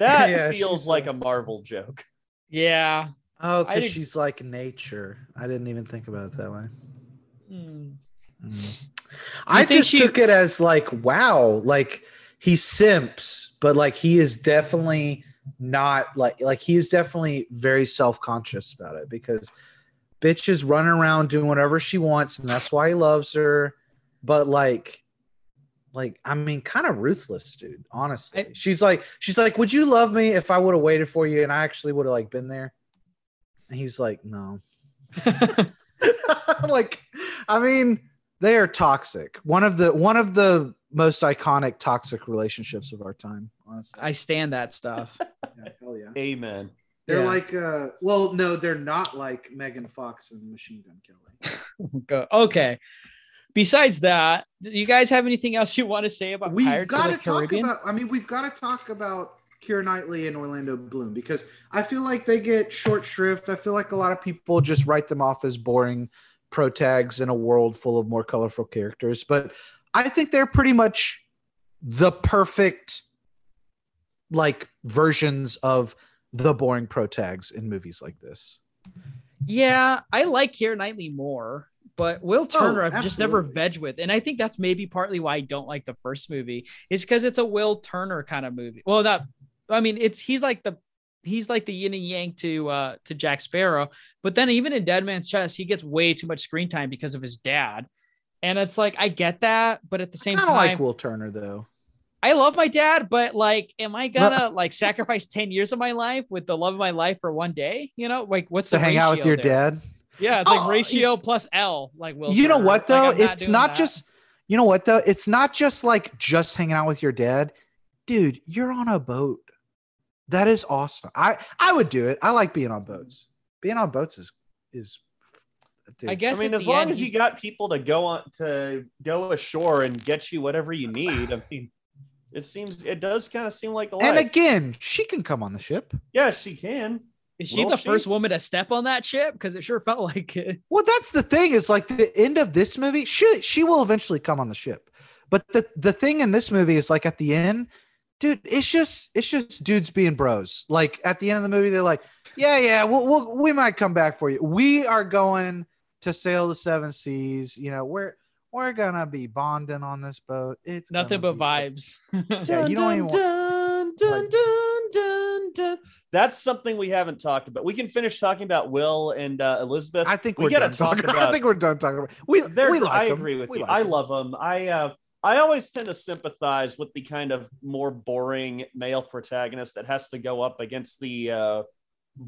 That Yeah, feels she's like a- a Marvel joke. yeah. Oh, I because did- she's like nature. I didn't even think about it that way. Mm. I think just she- took it as like, wow, like he simps, but like he is definitely not like like he is definitely very self-conscious about it because bitch is running around doing whatever she wants, and that's why he loves her. But like like I mean, kind of ruthless, dude. Honestly, I- she's like, she's like, would you love me if I would have waited for you and I actually would have like been there? And he's like, no. like, I mean, they are toxic. One of the one of the most iconic toxic relationships of our time. Honestly, I stand that stuff. yeah, hell yeah. Amen. They're Yeah. like, uh, well, no, they're not like Megan Fox and Machine Gun Kelly. Okay. Besides that, do you guys have anything else you want to say about We've Pirates of got to talk about. I mean, we've got to talk about Keira Knightley and Orlando Bloom because I feel like they get short shrift. I feel like a lot of people just write them off as boring pro tags in a world full of more colorful characters. But I think they're pretty much the perfect like versions of the boring pro tags in movies like this. Yeah, I like Keira Knightley more, but Will Turner I've just never veg with, and I think that's maybe partly why I don't like the first movie is because it's a Will Turner kind of movie. Well, that I mean, it's he's like the he's like the yin and yang to uh to Jack Sparrow, but then even in Dead Man's Chest, he gets way too much screen time because of his dad, and it's like I get that, but at the same of time, like Will Turner though. I love my dad, but like, am I gonna like sacrifice 10 years of my life with the love of my life for one day? You know, like what's To the hang out with your there? dad. Yeah, it's like Oh, ratio plus L. Like, Will you know what though? I'm not it's not that. just you know what though? It's not just like just hanging out with your dad. Dude, you're on a boat. That is awesome. I I would do it. I like being on boats. Being on boats is is dude. I guess I mean, as long end, as you got people to go on to go ashore and get you whatever you need, I mean, it seems it does kind of seem like the and again, she can come on the ship. yeah, she can. is she will the she? first woman to step on that ship? Because it sure felt like it. Well, that's the thing is like the end of this movie, she she will eventually come on the ship. But the the thing in this movie is like at the end, dude, it's just it's just dudes being bros. Like at the end of the movie, they're like, yeah, yeah, we'll, we'll we might come back for you. We are going to sail the seven seas. You know, we're we're gonna be bonding on this boat. It's Nothing but vibes. Yeah, you don't even want- dun, dun, dun, dun, dun. That's something we haven't talked about. We can finish talking about Will and uh, Elizabeth. I think we we're gotta done talk talking. about- I think we're done talking about. We They're- we like I 'em. agree with We you. like I 'em. love them. I uh, I always tend to sympathize with the kind of more boring male protagonist that has to go up against the uh,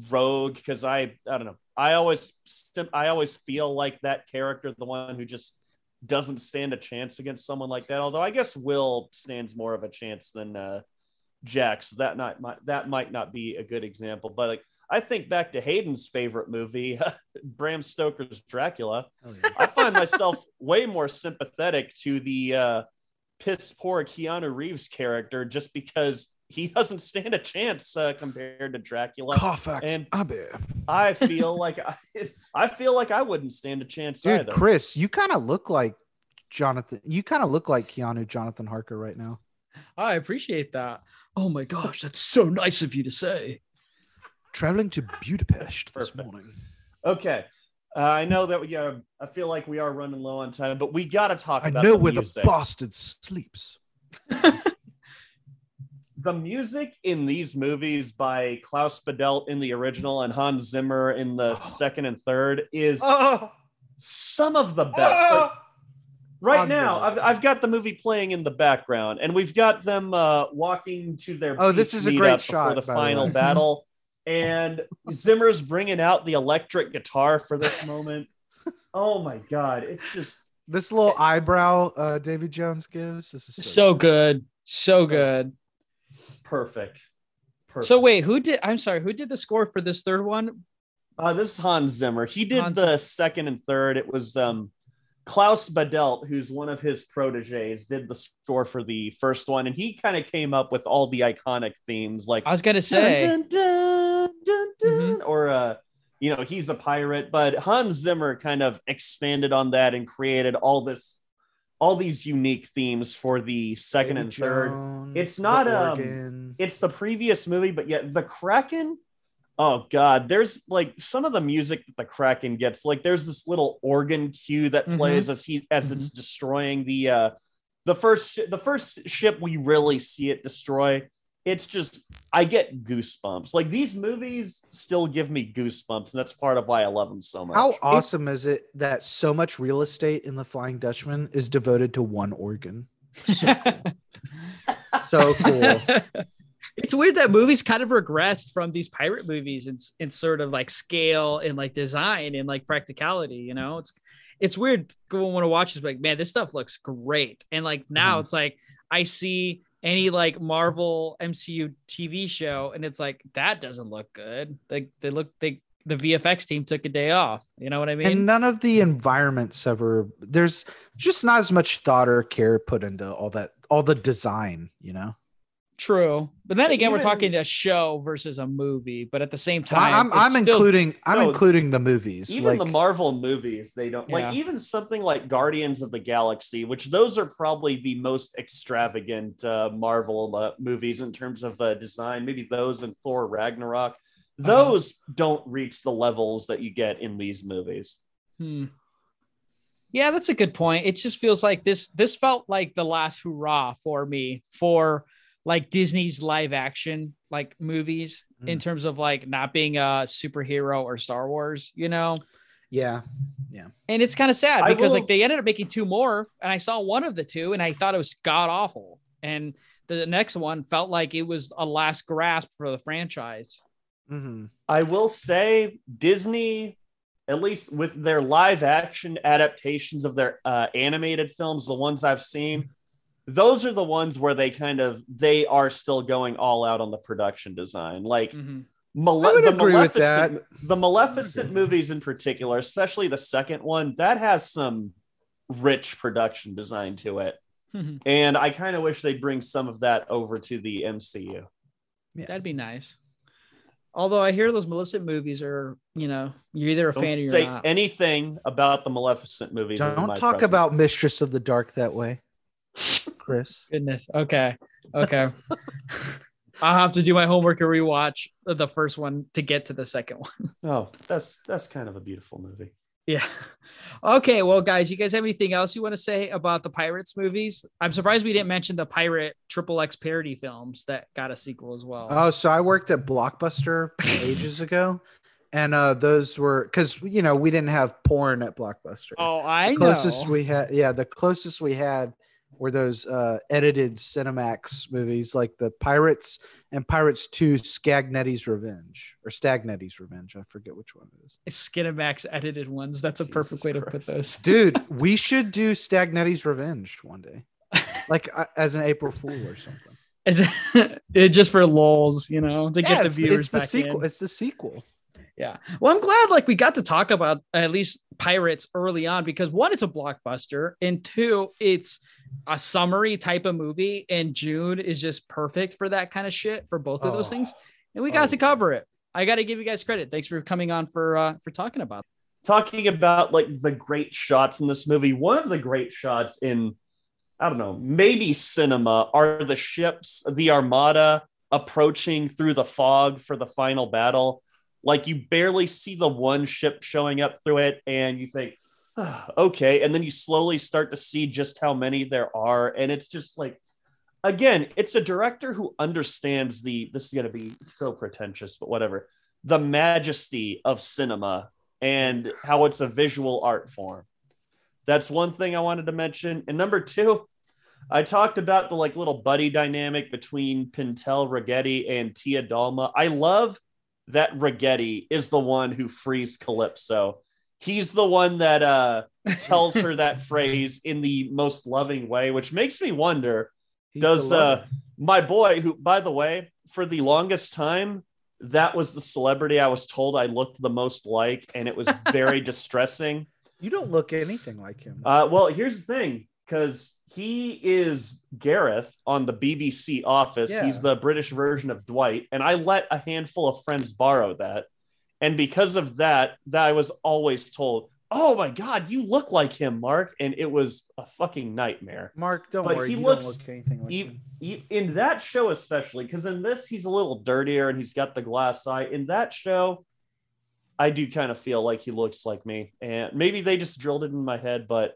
rogue because I I don't know. I always I always feel like that character, the one who just doesn't stand a chance against someone like that. Although I guess Will stands more of a chance than uh, Jack, so that not might that might not be a good example. But like I think back to Hayden's favorite movie, Bram Stoker's Dracula. I find myself way more sympathetic to the uh, piss poor Keanu Reeves character just because he doesn't stand a chance uh, compared to Dracula. Carfax And- Abbey. I feel like I, I feel like I wouldn't stand a chance Dude, either. Chris, you kind of look like Jonathan. You kind of look like Keanu Jonathan Harker right now. I appreciate that. Oh my gosh, that's so nice of you to say. Traveling to Budapest this morning. Okay. Uh, I know that we are. I feel like we are running low on time, but we got to talk I about know the where music. the bastard sleeps. the music in these movies by Klaus Badelt in the original and Hans Zimmer in the second and third is Oh, some of the best. Like, right Hans now, I've, I've got the movie playing in the background, and we've got them uh, walking to their Oh, this is a great shot, for the by the final battle. And Zimmer's bringing out the electric guitar for this moment. Oh my god, it's just this little eyebrow uh, Davy Jones gives. This is so, So good. So good. Perfect. Perfect. So wait, who did I'm sorry, who did the score for this third one? Uh, this is Hans Zimmer. He did Hans- the second and third. It was um, Klaus Badelt, who's one of his proteges, did the score for the first one, and he kind of came up with all the iconic themes, like I was gonna say dun, dun, dun, Mhm. or uh, you know, he's a pirate. But Hans Zimmer kind of expanded on that and created all this, all these unique themes for the second David and third. Jones, It's the not, um, it's the previous movie, but yet the Kraken. Oh God, there's like some of the music that the Kraken gets. Like there's this little organ cue that Mhm. plays as he as it's destroying the uh the first sh- the first ship we really see it destroy. It's just I get goosebumps. Like these movies still give me goosebumps, and that's part of why I love them so much. How awesome is it that so much real estate in the Flying Dutchman is devoted to one organ? So cool. so cool. it's weird that movies kind of regressed from these pirate movies in, in sort of like scale and like design and like practicality you know it's it's weird going want to watch this like man this stuff looks great and like now Mhm. it's like i see any like marvel mcu tv show and it's like that doesn't look good. Like they look they the vfx team took a day off. You know what i mean? and none of the environments ever there's just not as much thought or care put into all that all the design you know True, but then again, we're talking a show versus a movie. But at the same time, I, I'm I'm still- including I'm No, including the movies. even like, the Marvel movies, they don't Yeah. like even something like Guardians of the Galaxy, which those are probably the most extravagant uh, Marvel uh, movies in terms of uh, design. Maybe those and Thor Ragnarok. Uh-huh. Those don't reach the levels that you get in these movies. Hmm. Yeah, that's a good point. It just feels like this. This felt like the last hurrah for me for like Disney's live action like movies in terms of like not being a superhero or Star Wars. You know. yeah, Yeah. And it's kind of sad because will- like they ended up making two more, and I saw one of the two, and I thought it was god awful. And the next one felt like it was a last grasp for the franchise. hmm I will say Disney, at least with their live action adaptations of their uh, animated films, the ones I've seen, those are the ones where they kind of they are still going all out on the production design. Like Mhm. Male- I would the agree with Maleficent, the Maleficent movies in particular, especially the second one, that has some rich production design to it. And I kind of wish they'd bring some of that over to the MCU. That'd be nice. Although I hear those Maleficent movies are, you know, you're either a Don't fan or you're say not. anything about the Maleficent movies. don't talk presence. about Mistress of the Dark that way, Chris. Goodness. Okay. Okay. I'll have to do my homework and rewatch the first one to get to the second one. Oh, that's that's kind of a beautiful movie. Yeah. Okay. Well, guys, you guys have anything else you want to say about the Pirates movies? I'm surprised we didn't mention the Pirate Triple X parody films that got a sequel as well. Oh, so I worked at Blockbuster ages ago, and uh those were because you know we didn't have porn at Blockbuster. oh, I know. closest we had, yeah, the closest we had were those uh edited Cinemax movies like the Pirates and Pirates Two: Skagnetti's Revenge or Stagnetti's Revenge. I forget which one it is. Skinemax edited ones. That's a perfect way to put those. Dude, we should do Stagnetti's Revenge one day, like uh, as an April Fool or something. Is it, it just for lulls, you know, to Yeah, get the it's, viewers it's the back sequel. in. It's the sequel. Yeah. Well, I'm glad like we got to talk about at least pirates early on because one, it's a blockbuster, and two, it's a summary type of movie, and June is just perfect for that kind of shit for both of those Oh. things. And we got Oh, to cover it. I got to give you guys credit. Thanks for coming on for uh for talking about. it. Talking about like the great shots in this movie, one of the great shots in I don't know, maybe cinema are the ships, the armada approaching through the fog for the final battle. Like you barely see the one ship showing up through it, and you think, "Ah, okay. And then you slowly start to see just how many there are. And it's just like, again, it's a director who understands the, this is going to be so pretentious, but whatever, the majesty of cinema and how it's a visual art form. That's one thing I wanted to mention. And number two, I talked about the like little buddy dynamic between Pintel Ragetti and Tia Dalma. I love that Ragetti is the one who frees Calypso. He's the one that uh, tells her that phrase in the most loving way, which makes me wonder He's does uh, my boy, who, by the way, for the longest time, that was the celebrity I was told I looked the most like, and it was very distressing. you don't look anything like him. Uh, well, here's the thing, because he is Gareth on the BBC Office. Yeah. He's the British version of Dwight, and I let a handful of friends borrow that, and because of that, that I was always told, "Oh my God, you look like him, Mark," and it was a fucking nightmare. Mark, don't but worry. he looks- look anything like E- him. e- in that show especially because in this he's a little dirtier and he's got the glass eye. In that show i do kind of feel like he looks like me. And maybe they just drilled it in my head but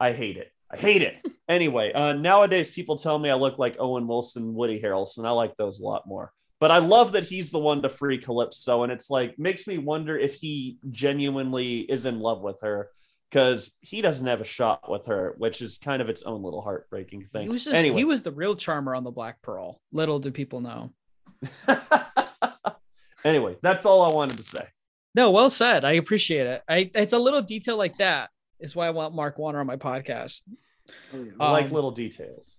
i hate it. I hate it. Anyway uh, nowadays people tell me i look like owen wilson woody harrelson. I like those a lot more but i love that he's the one to free calypso and it's like makes me wonder if he genuinely is in love with her because he doesn't have a shot with her which is kind of its own little heartbreaking thing He was just anyway he was the real charmer on the Black Pearl. Little do people know. anyway, that's all I wanted to say. No, well said. I appreciate it. I it's a little detail like that is why I want Mark Warner on my podcast. I like Um, little details.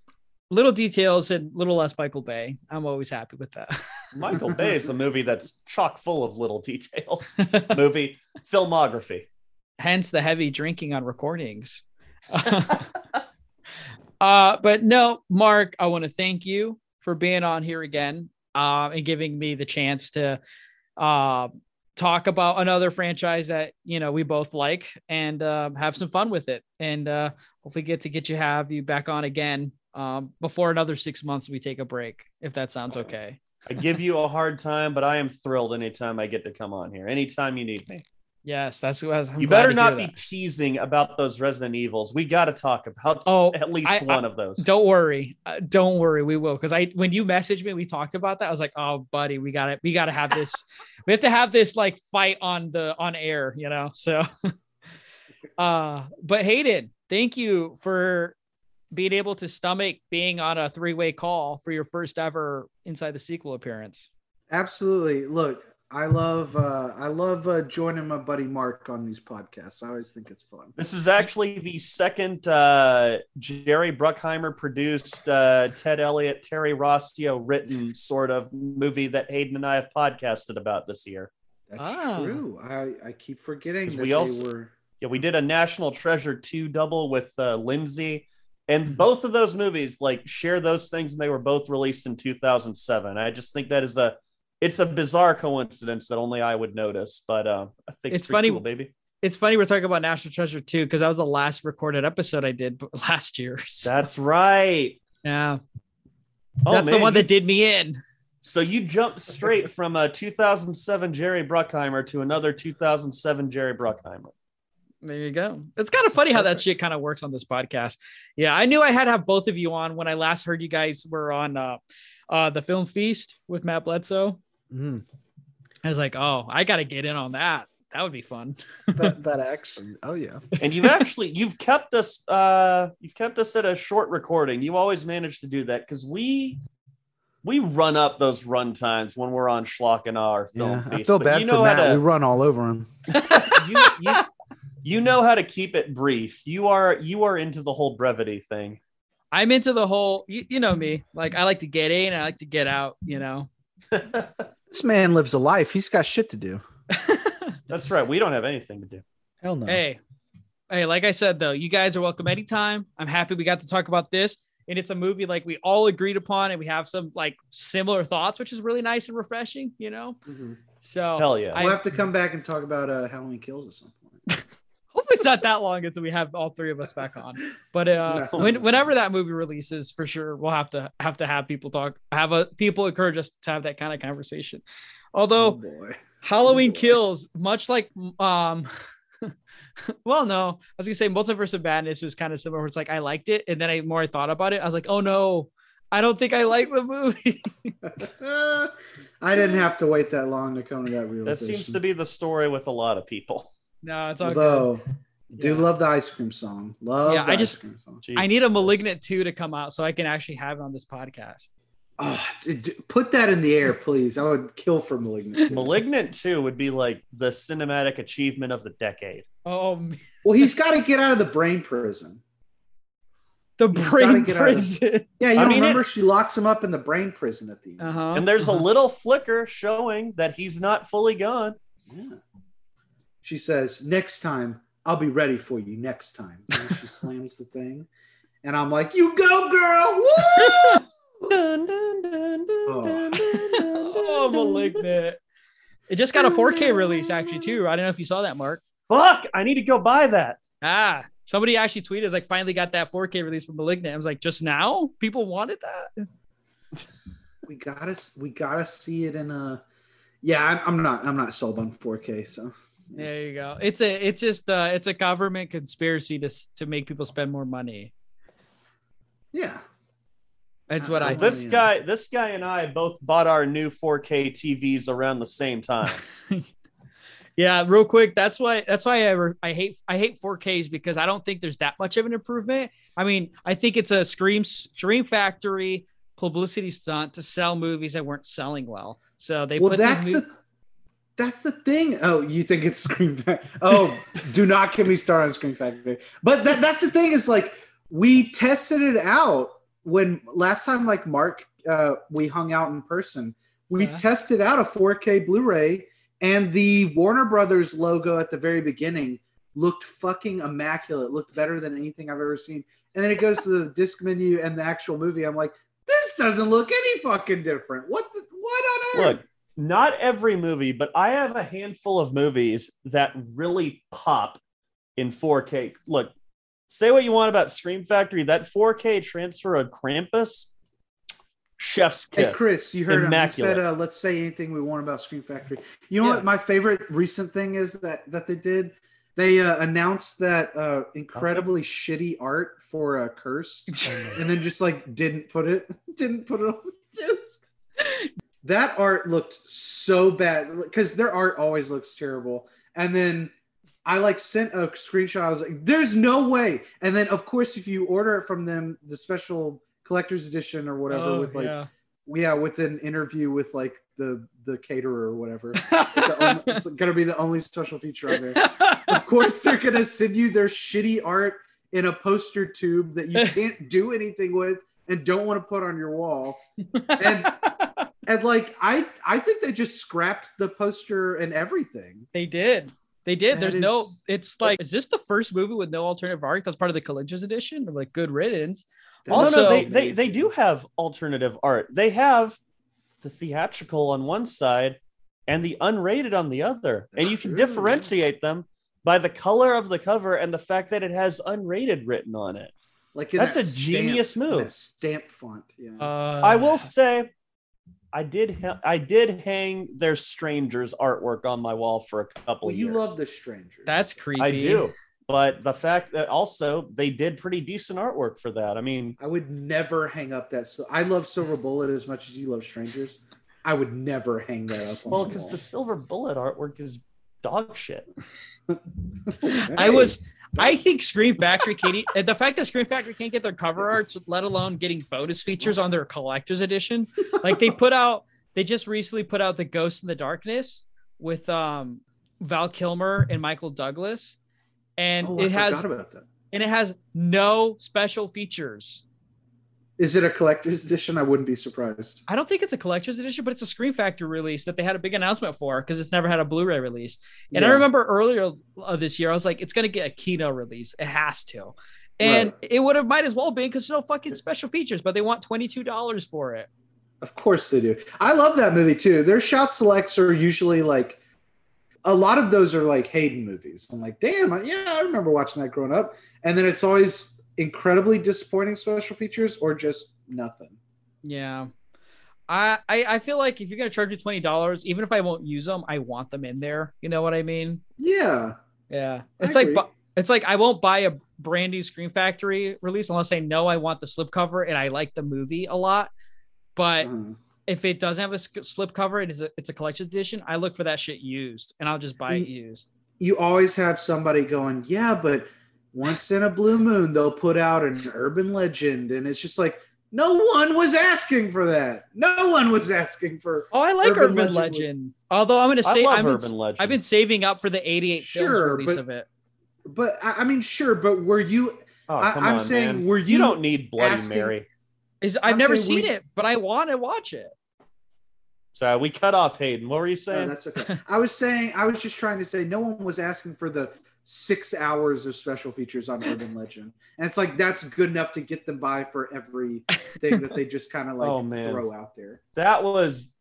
Little details and little less Michael Bay. I'm always happy with that. Michael Bay is the movie that's chock full of little details. movie filmography. Hence the heavy drinking on recordings. uh, but no, Mark, I want to thank you for being on here again uh, and giving me the chance to uh, talk about another franchise that you know we both like and uh, have some fun with it and uh, hopefully get to get you have you back on again um, before another six months we take a break if that sounds okay I give you a hard time, but I am thrilled anytime I get to come on here. Anytime you need me. yes that's what I'm you better not be teasing about those Resident Evils. We got to talk about Oh, at least I- I- one of those. Don't worry, uh, don't worry. We will because I when you messaged me, we talked about that. I was like, oh, buddy, we got to We got to have this. we have to have this like fight on the on air, you know. So, uh, but Hayden, thank you for being able to stomach being on a three way call for your first ever inside the sequel appearance. Absolutely. Look, I love uh I love uh, joining my buddy Mark on these podcasts. I always think it's fun. This is actually the second uh, Jerry Bruckheimer produced, uh, Ted Elliott, Terry Rossio written sort of movie that Hayden and I have podcasted about this year. That's Ah. true. I I keep forgetting that we they also- were Yeah, we did a National Treasure 2 double with uh, Lindsay. Mm-hmm. And both of those movies like share those things, and they were both released in 2007. I just think that is a it's a bizarre coincidence that only I would notice, but uh, I think It's it's, funny- cool, baby. It's funny we're talking about National Treasure too because that was the last recorded episode I did last year. So, That's right. yeah, Oh, that's the one you- that did me in. So you jumped straight from a 2007 Jerry Bruckheimer to another 2007 Jerry Bruckheimer. There you go. It's kind of funny how that shit kind of works on this podcast. Yeah, I knew I had to have both of you on when I last heard you guys were on uh, uh, the film feast with Matt Bledsoe. Mhm. I was like, oh, I got to get in on that. That would be fun. that that action. Oh yeah. And you've actually you've kept us uh you've kept us at a short recording. You always manage to do that because we we run up those run times when we're on Schlock and our film Yeah. I feel but bad you for know how Matt. to- We run all over him. you, you, you know how to keep it brief. You are you are into the whole brevity thing. I'm into the whole, you, you know me. Like I like to get in, I like to get out. You know. This man lives a life. He's got shit to do. That's right. We don't have anything to do. Hell no. Hey, hey, like I said though, you guys are welcome anytime. I'm happy we got to talk about this. And it's a movie like we all agreed upon, and we have some like similar thoughts, which is really nice and refreshing, you know. So Hell yeah. I- We'll have to come back and talk about uh, Halloween Kills at some point. hopefully it's not that long until we have all three of us back on. But uh, No. when, whenever that movie releases, for sure we'll have to have to have people talk, have a people encourage us to have that kind of conversation. Oh Although boy. Halloween Kills, much like um well no, I was gonna say Multiverse of Madness was kind of similar. Where it's like I liked it, and then I more I thought about it, I was like, oh no, I don't think I like the movie. I didn't have to wait that long to come to that realization. That seems to be the story with a lot of people. No, it's all good. Although, do Yeah. love the ice cream song. Love Yeah, the I ice just- cream song. I need a Malignant 2 to come out so I can actually have it on this podcast. Oh, d- d- put that in the air, please. I would kill for Malignant. too. Malignant 2 would be like the cinematic achievement of the decade. Oh, man. well, he's got to get out of the brain prison. the He's brain gotta of- prison. Yeah, you I mean, remember she locks him up in the brain prison at the end. Uh-huh. And there's a uh-huh. little flicker showing that he's not fully gone. Yeah. She says, "Next time, I'll be ready for you. Next time." And she slams the thing, and I'm like, "You go, girl!" Woo! Dun, dun, dun, dun, Oh. oh, malignant. It just got a 4K release actually too. I don't know if you saw that, Mark. Fuck, I need to go buy that. Ah, somebody actually tweeted "Is like finally got that 4K release for Malignant. I was like, just now? People wanted that? we gotta, we gotta see it in a. Yeah, I'm, I'm not, I'm not sold on 4K. So There you go. It's a it's just uh it's a government conspiracy to to make people spend more money. yeah, That's what I Oh, this yeah. guy, this guy and I both bought our new 4K TVs around the same time. Yeah, real quick. That's why. That's why I re- I hate I hate 4Ks because I don't think there's that much of an improvement. I mean, I think it's a scream scream factory publicity stunt to sell movies that weren't selling well. So they well, put that's these mo- the. That's the thing. Oh, you think it's Scream Factory? Oh, do not get me started on Scream Factory. But that, that's the thing is like we tested it out when last time like Mark uh, we hung out in person. We Yeah. tested out a 4K Blu-ray and the Warner Brothers logo at the very beginning looked fucking immaculate. Looked better than anything I've ever seen. And then it goes to the disc menu and the actual movie. I'm like, this doesn't look any fucking different. What the, what on earth? Look, not every movie, but I have a handful of movies that really pop in 4K. Look, say what you want about Scream Factory, that 4K transfer of Krampus, chef's kiss. Hey Chris, you heard Immaculate. him. He said, uh, "Let's say anything we want about Scream Factory." You know Yeah. what? My favorite recent thing is that that they did. They uh, announced that uh, incredibly shitty art for uh, Cursed, and then just like didn't put it, didn't put it on the disc. That art looked so bad because their art always looks terrible. And then I like sent a screenshot. I was like, "There's no way!" And then of course, if you order it from them, the special collector's edition or whatever Oh, with like yeah. yeah with an interview with like the the caterer or whatever it's, only- it's gonna be the only special feature on there of course they're gonna send you their shitty art in a poster tube that you can't do anything with and don't want to put on your wall and and like i i think they just scrapped the poster and everything They did. They did. That There's no. It's like, is this the first movie with no alternative art? That's part of the collector's edition. Or like, good riddance. Also- no, no, they, they, they do have alternative art. They have the theatrical on one side and the unrated on the other. and you can true, differentiate them by the color of the cover and the fact that it has unrated written on it. like That's that a genius stamp- in move. that stamp font yeah Uh, I will say, I did ha- I did hang their strangers artwork on my wall for a couple well you years. love the strangers. That's creepy. I do, but the fact that also they did pretty decent artwork for that. I mean, I would never hang up that. So I love Silver Bullet as much as you love Strangers. I would never hang that up. On well, because the silver bullet artwork is dog shit. I was. I think Scream Factory, Katie, the fact that Scream Factory can't get their cover arts, let alone getting bonus features on their collector's edition. Like they put out, they just recently put out the Ghost and the Darkness with um Val Kilmer and Michael Douglas, and Oh, it has and it has no special features. Is it a collector's edition? I wouldn't be surprised. I don't think it's a collector's edition, but it's a Scream Factory release that they had a big announcement for because it's never had a Blu-ray release. And I remember earlier uh, this year, I was like, it's gonna get a Kino release. It has to. And it would have might as well been because no fucking special features, but they want twenty two dollars for it. Of course they do. I love that movie too. Their Shout Selects are usually like a lot of those are like Hayden movies. I'm like, damn, I- yeah, I remember watching that growing up. And then it's always incredibly disappointing special features or just nothing. Yeah. I, I I feel like if you're gonna charge me twenty dollars, even if I won't use them, I want them in there. You know what I mean? Yeah. Yeah. I It's like agree. bu- it's like I won't buy a brand new Scream Factory release unless I know I want the slipcover and I like the movie a lot. But Uh-huh. if it doesn't have a slipcover it's a it's a collection edition, I look for that shit used and I'll just buy it used. you always have somebody going, yeah, but once in a blue moon, they'll put out an urban legend. And it's just like, no one was asking for that. No one was asking for. Oh, I like Urban Urban, Legend Legend. Although I'm gonna I say love I've been, Legend. I've been saving up for the 88 Sure, release but- of it. But I, I mean, sure, but were you. Oh, I- come I'm on, saying, man. were you you don't need Bloody asking- Mary. Is I've I'm never saying seen we- it, but I want to watch it. So we cut off Hayden. What were you No, saying? that's okay. I was saying, I was just trying to say, no one was asking for the six hours of special features on Urban Legend. And it's like, that's good enough to get them by for every thing that they just kind of like Oh, throw out there. that was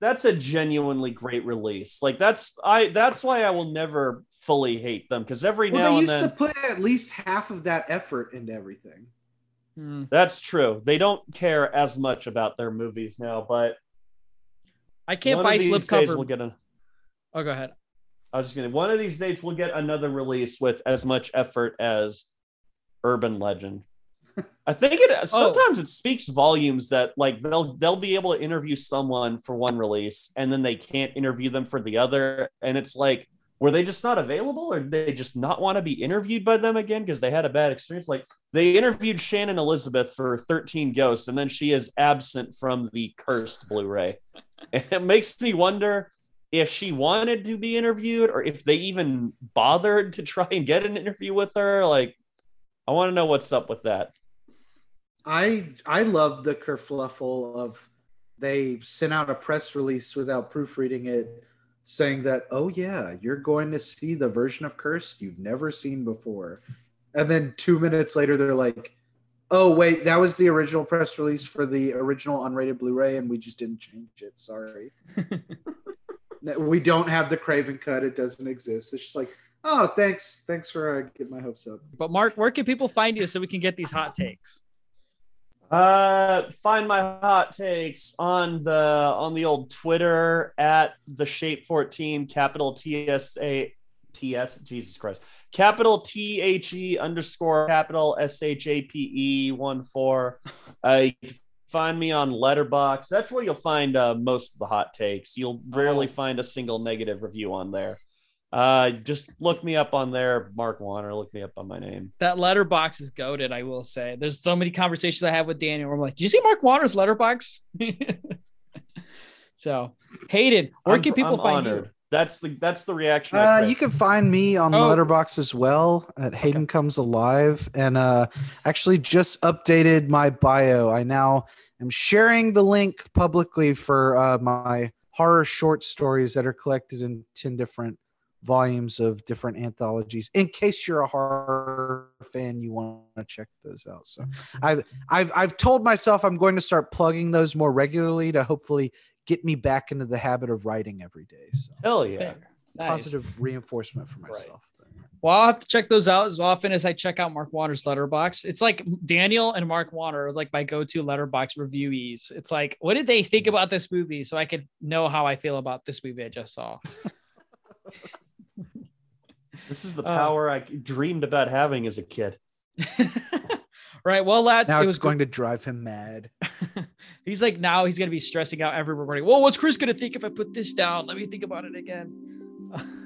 that's a genuinely great release. Like that's I that's why I will never fully hate them because every Well, now they and used then to put at least half of that effort into everything. Hmm. that's true. They don't care as much about their movies now, but I can't buy of these slipcover. we'll get a oh, go ahead. I was just gonna one of these days we'll get another release with as much effort as Urban Legend. I think it oh. sometimes it speaks volumes that like they'll they'll be able to interview someone for one release and then they can't interview them for the other, and it's like were they just not available or did they just not want to be interviewed by them again because they had a bad experience? Like they interviewed Shannon Elizabeth for 13 Ghosts and then she is absent from the cursed Blu-ray. And it makes me wonder if she wanted to be interviewed or if they even bothered to try and get an interview with her. Like, I want to know what's up with that. I I love the kerfluffle of they sent out a press release without proofreading it, saying that oh yeah, you're going to see the version of Cursed you've never seen before, and then two minutes later they're like, Oh wait, that was the original press release for the original unrated Blu-ray, and we just didn't change it. Sorry. No, we don't have the Craven cut. It doesn't exist. It's just like, oh, thanks, thanks for uh, getting my hopes up. But Mark, where can people find you so we can get these hot takes? Uh, find my hot takes on the on the old Twitter at the Shape 14, capital T S A T S. Jesus Christ, capital T H E underscore capital S H A P E one four. Uh, you can find me on Letterboxd. That's where you'll find uh, most of the hot takes. You'll rarely find a single negative review on there. Uh, just look me up on there, Mark Warner. Look me up on my name. That Letterboxd is goaded, I will say. There's so many conversations I have with Daniel where I'm like, Did you see Mark Warner's Letterboxd? so Hayden, where I'm- can people I'm find honored. you? That's the that's the reaction. Uh, you can find me on Oh. Letterboxd as well at Hayden Comes Alive, and uh, actually just updated my bio. I now am sharing the link publicly for uh, my horror short stories that are collected in ten different volumes of different anthologies. In case you're a horror fan, you want to check those out. So I've I've I've told myself I'm going to start plugging those more regularly to hopefully get me back into the habit of writing every day. So Hell yeah. Nice. positive reinforcement for Right. myself. Well, I'll have to check those out as often as I check out Mark Warner's Letterboxd. It's like Daniel and Mark Warner are like my go-to Letterboxd reviewees. It's like, what did they think about this movie? So I could know how I feel about this movie I just saw. This is the Uh, power I dreamed about having as a kid. right. Well, lads, Now it was going to drive him mad. He's like now he's gonna be stressing out every recording. Well, what's Chris gonna think if I put this down? Let me think about it again.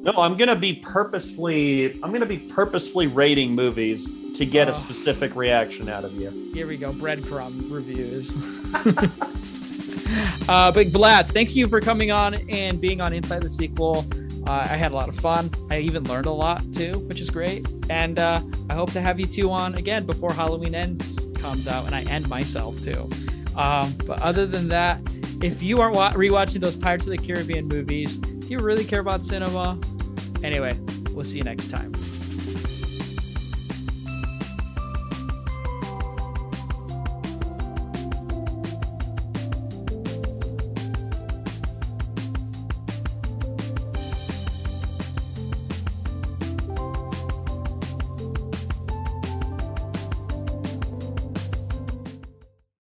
No, I'm gonna be purposefully. I'm gonna be purposefully rating movies to get Oh. a specific reaction out of you. Here we go, breadcrumb reviews. uh, but Blatz, thank you for coming on and being on Inside the Sequel. Uh, I had a lot of fun. I even learned a lot too, which is great. And uh, I hope to have you two on again before Halloween Ends comes out, and I end myself too. Um, but other than that, if you are wa- rewatching those Pirates of the Caribbean movies, do you really care about cinema? Anyway, we'll see you next time.